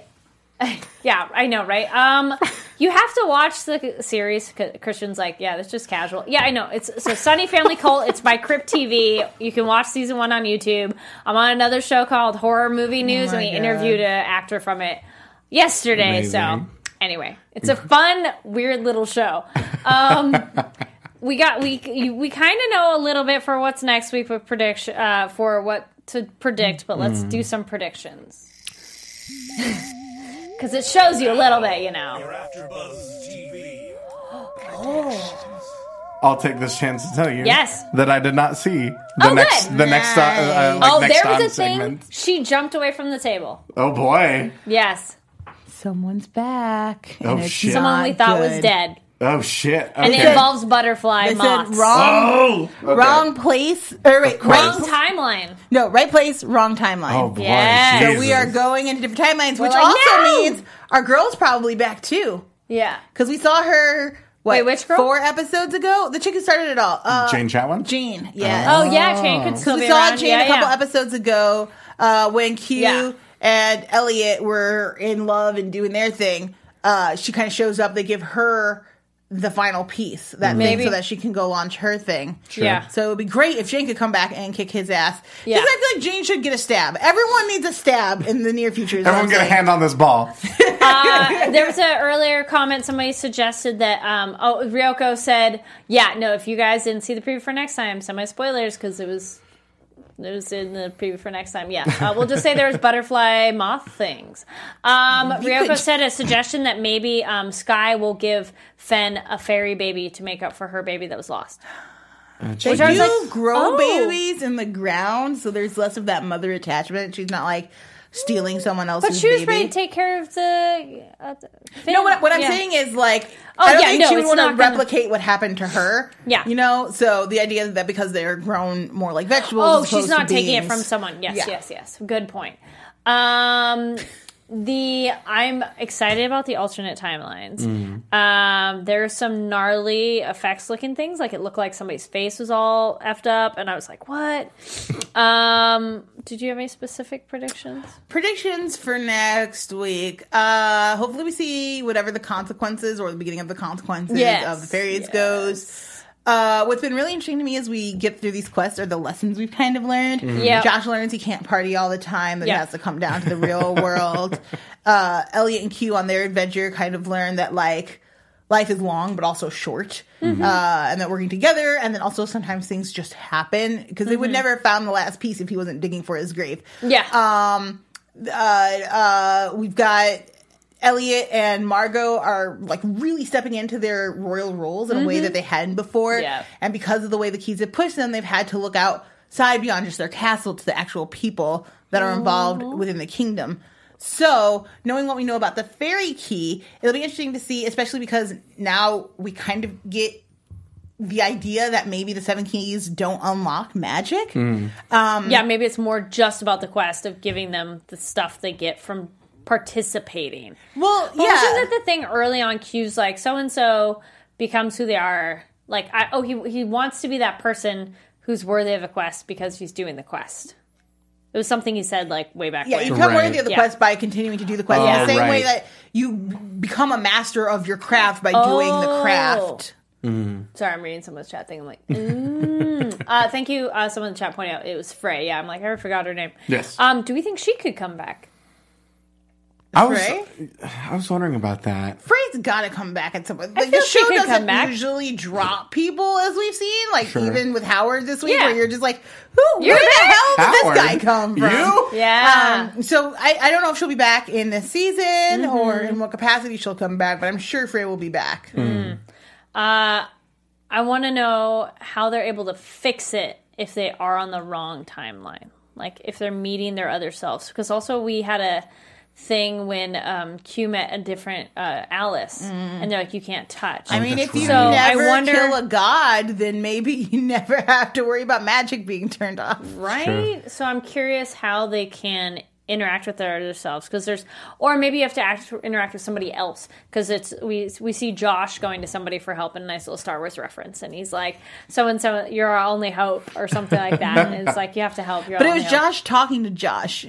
*laughs* yeah, I know, right? Um, you have to watch the series. Christian's like, yeah, that's just casual. Yeah, I know. It's so Sunny Family Cult. It's by Crypt TV. You can watch season one on YouTube. I'm on another show called Horror Movie News, Oh and we God. interviewed an actor from it yesterday. So anyway, it's a fun, weird little show. Um, *laughs* we got we we kind of know a little bit for what's next week with prediction uh, for what to predict, but let's Mm. do some predictions *laughs* because it shows you a little bit, you know. I'll take this chance to tell you. Yes. That I did not see the Oh, next good. the next uh, uh, like oh, next there was on a thing. She jumped away from the table. Oh boy. Yes, Someone's back. Oh, shit. someone we not thought was dead, Oh shit. and it involves butterfly They moths. said wrong, Oh. okay. wrong place, or wait, Wrong right, timeline. no, right place, wrong timeline. Oh boy. Yes. So Jesus. we are going into different timelines, which like, also no! means our girl's probably back too. Yeah. Because we saw her, what, Wait, which girl? four episodes ago? The chick who started it all. Uh, Jane Chatwin. Jane, yeah. Oh yeah, Jane could still So we saw around. Jane yeah, a couple yeah. episodes ago uh, when Q Yeah. and Elliot were in love and doing their thing. Uh, she kind of shows up. They give her the final piece, that Maybe. thing, so that she can go launch her thing. Yeah. So it would be great if Jane could come back and kick his ass. Yeah. Because I feel like Jane should get a stab. Everyone needs a stab in the near future. is what Everyone I'm get a hand on this ball. *laughs* Uh, there was an earlier comment. Somebody suggested that. Um, oh, Ryoko said, "Yeah, no. If you guys didn't see the preview for next time, semi spoilers because it was it was in the preview for next time. Yeah, uh, we'll just say there's butterfly moth things. Um, Ryoko could- said a suggestion that maybe um, Sky will give Fen a fairy baby to make up for her baby that was lost. They Which I do like, grow oh. babies in the ground, so there's less of that mother attachment. She's not like stealing someone else's But she was baby. ready to take care of the. Uh, the No, what, what I'm yeah. saying is like, Oh, I don't yeah, think no, she would want to not gonna- replicate what happened to her. Yeah. you know. So the idea that because they're grown more like vegetables. Oh, she's not taking it from someone. Yes, Yeah. yes, yes. Good point. Um, the I'm excited about the alternate timelines. Mm. Um, there's some gnarly effects looking things. Like it looked like somebody's face was all effed up, and I was like, "What?" *laughs* Um, did you have any specific predictions? Predictions for next week. Uh Hopefully, we see whatever the consequences or the beginning of the consequences Yes, of the fairies goes. Uh, what's been really interesting to me as we get through these quests are the lessons we've kind of learned. Yeah, Josh learns he can't party all the time; that he has to come down to the real *laughs* world. Uh, Elliot and Q on their adventure kind of learned that like life is long but also short, Mm-hmm. uh, and that working together, and then also sometimes things just happen because they would Mhm. never have found the last piece if he wasn't digging for his grave. Yeah. Um. Uh. Uh. We've got Elliot and Margot are like really stepping into their royal roles in a way Mhm. that they hadn't before. Yeah. And because of the way the keys have pushed them, they've had to look outside beyond just their castle to the actual people that are involved within the kingdom. So, knowing what we know about the fairy key, it'll be interesting to see, especially because now we kind of get the idea that maybe the seven keys don't unlock magic. Um, yeah, maybe it's more just about the quest of giving them the stuff they get from participating. Well, But yeah. wasn't it the thing early on? Cues like so and so becomes who they are. Like, I, oh, he he wants to be that person who's worthy of a quest because he's doing the quest. It was something he said like way back. Yeah, when. you become worthy of the Yeah. quest by continuing to do the quest. Oh, in the same way that you become a master of your craft by doing the Oh. craft. Sorry, I'm reading someone's chat thing. I'm like, mm. *laughs* uh, thank you. Uh, someone in the chat pointed out it was Frey. Yeah, I'm like, I forgot her name. Yes. Um, do we think she could come back? I was, Frey? I was wondering about that. Frey's got to come back at some point. I Like, the she show doesn't come back. usually drop people as we've seen. Like Sure. even with Howard this week, Yeah. where you're just like, who? You're where the hell did Howard? this guy come from? You? Yeah. Um, so I, I don't know if she'll be back in this season Mm-hmm. or in what capacity she'll come back, but I'm sure Frey will be back. Uh, I want to know how they're able to fix it if they are on the wrong timeline. Like if they're meeting their other selves. Because also we had a thing when um, Q met a different uh, Alice, and they're like, you can't touch. I mean, if you So I never wonder- kill a god, then maybe *laughs* you never have to worry about magic being turned off. right? So I'm curious how they can interact with their other selves because there's or maybe you have to act, interact with somebody else because it's we we see Josh going to somebody for help in a nice little Star Wars reference and he's like so and so you're our only hope or something like that and *laughs* it's like you have to help your But it was hope. Josh talking to Josh.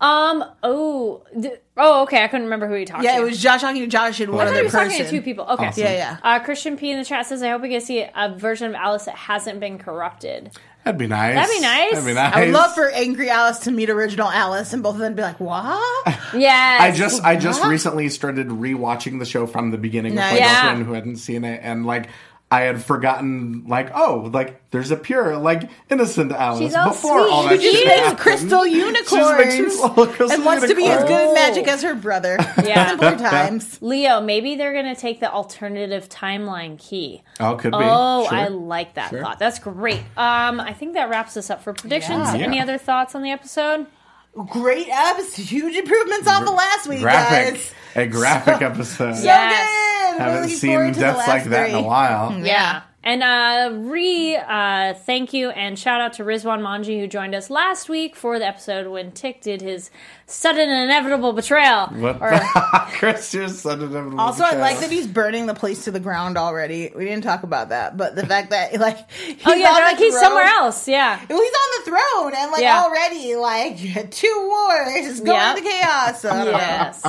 Um oh th- oh okay I couldn't remember who he talked Yeah, to Yeah, it was Josh talking to Josh and I one thought he other was person. talking to two people. Okay. Awesome. Yeah, yeah. Uh, Christian P in the chat says, "I hope we get to see a version of Alice that hasn't been corrupted." That'd be nice. That'd be nice. That'd be nice. I would love for Angry Alice to meet original Alice and both of them be like, what? *laughs* Yeah. I just I just recently started rewatching the show from the beginning with Nice. my Yeah. girlfriend who hadn't seen it, and like I had forgotten, like oh, like there's a pure, like innocent Alice She's all before sweet. all that She shit makes happened. crystal She unicorns just makes little crystal unicorn. and wants to be as good at magic as her brother. *laughs* Yeah. Simpler times. Leo, maybe they're going to take the alternative timeline key. Oh, could be. Oh, Sure. I like that Sure. thought. That's great. Um, I think that wraps us up for predictions. Yeah. Any Yeah. other thoughts on the episode? Great episode. Huge improvements off the last week, graphic, guys. a graphic episode. So Yes. good. Haven't Really seen forward to the deaths last like that in a three. while. Yeah. And uh, re uh, thank you and shout out to Rizwan Manji who joined us last week for the episode when Tick did his sudden and inevitable betrayal. What? Or- *laughs* Chris just said it. over the Also, I like that he's burning the place to the ground already. We didn't talk about that, but the fact that *laughs* like he's oh yeah, on the like he's somewhere else. Yeah. Well, he's on the throne and like Yeah. already like *laughs* two wars going Yep. to chaos. So, I don't know. Yes.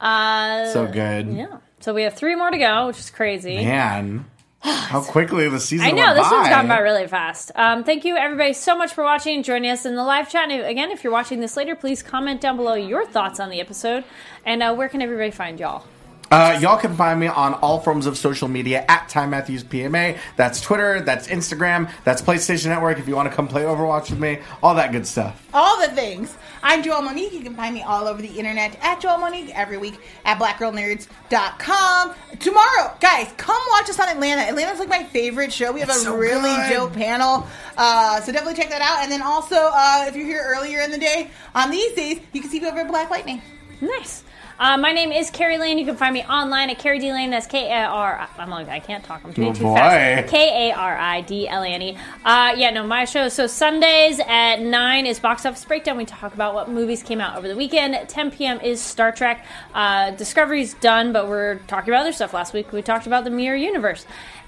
Uh, so good. Yeah. So we have three more to go, which is crazy. Man, *sighs* how quickly the season I know this by. one's gone by really fast. Um, thank you everybody so much for watching, joining us in the live chat. And again, if you're watching this later, please comment down below your thoughts on the episode and uh, where can everybody find y'all? Uh, y'all can find me on all forms of social media at Ty Matthews PMA. That's Twitter, that's Instagram, that's PlayStation Network. If you want to come play Overwatch with me, all that good stuff. all the things. I'm Joelle Monique. You can find me all over the internet at Joelle Monique every week at blackgirlnerds.com. Tomorrow, guys, come watch us on Atlanta. Atlanta's like my favorite show. We have It's a so really good. dope panel. Uh, so definitely check that out. And then also, uh, if you're here earlier in the day, on these days, you can see me over at Black Lightning. Nice. Uh, my name is Kari Lane. You can find me online at Kari D Lane. That's K A R. I'm like I can't talk. I'm doing Oh, too boy. fast. K A R I D L A N E. Uh, yeah, no, my show. So Sundays at nine is box office breakdown. We talk about what movies came out over the weekend. 10 p.m. is Star Trek. Uh, Discovery's done, but we're talking about other stuff. Last week we talked about the Mirror Universe.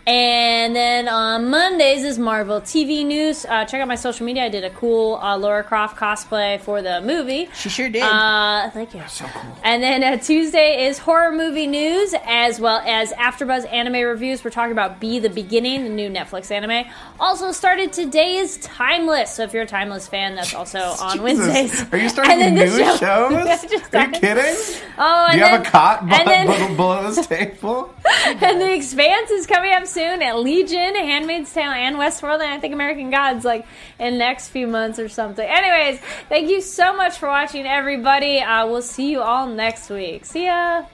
And then on Mondays is Marvel TV news. Uh, check out my social media. I did a cool uh, Laura Croft cosplay for the movie. She sure did. Uh, thank you. So cool. And then uh, Tuesday is horror movie news as well as AfterBuzz anime reviews. We're talking about Be the Beginning, the new Netflix anime. Also started today is Timeless. So if you're a Timeless fan, that's also *laughs* on. Wednesdays. Are you starting And new show- shows? *laughs* Are you kidding? Oh, and Do you then, have a cot and then- below, below this table? *laughs* and The Expanse is coming up soon, at Legion, Handmaid's Tale, and Westworld, and I think American Gods, like in next few months or something. Anyways, thank you so much for watching, everybody. Uh, we'll see you all next week. See ya.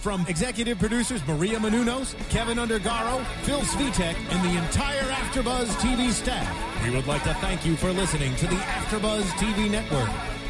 From executive producers Maria Menounos, Kevin Undergaro, Phil Svitek, and the entire AfterBuzz TV staff, we would like to thank you for listening to the AfterBuzz TV network.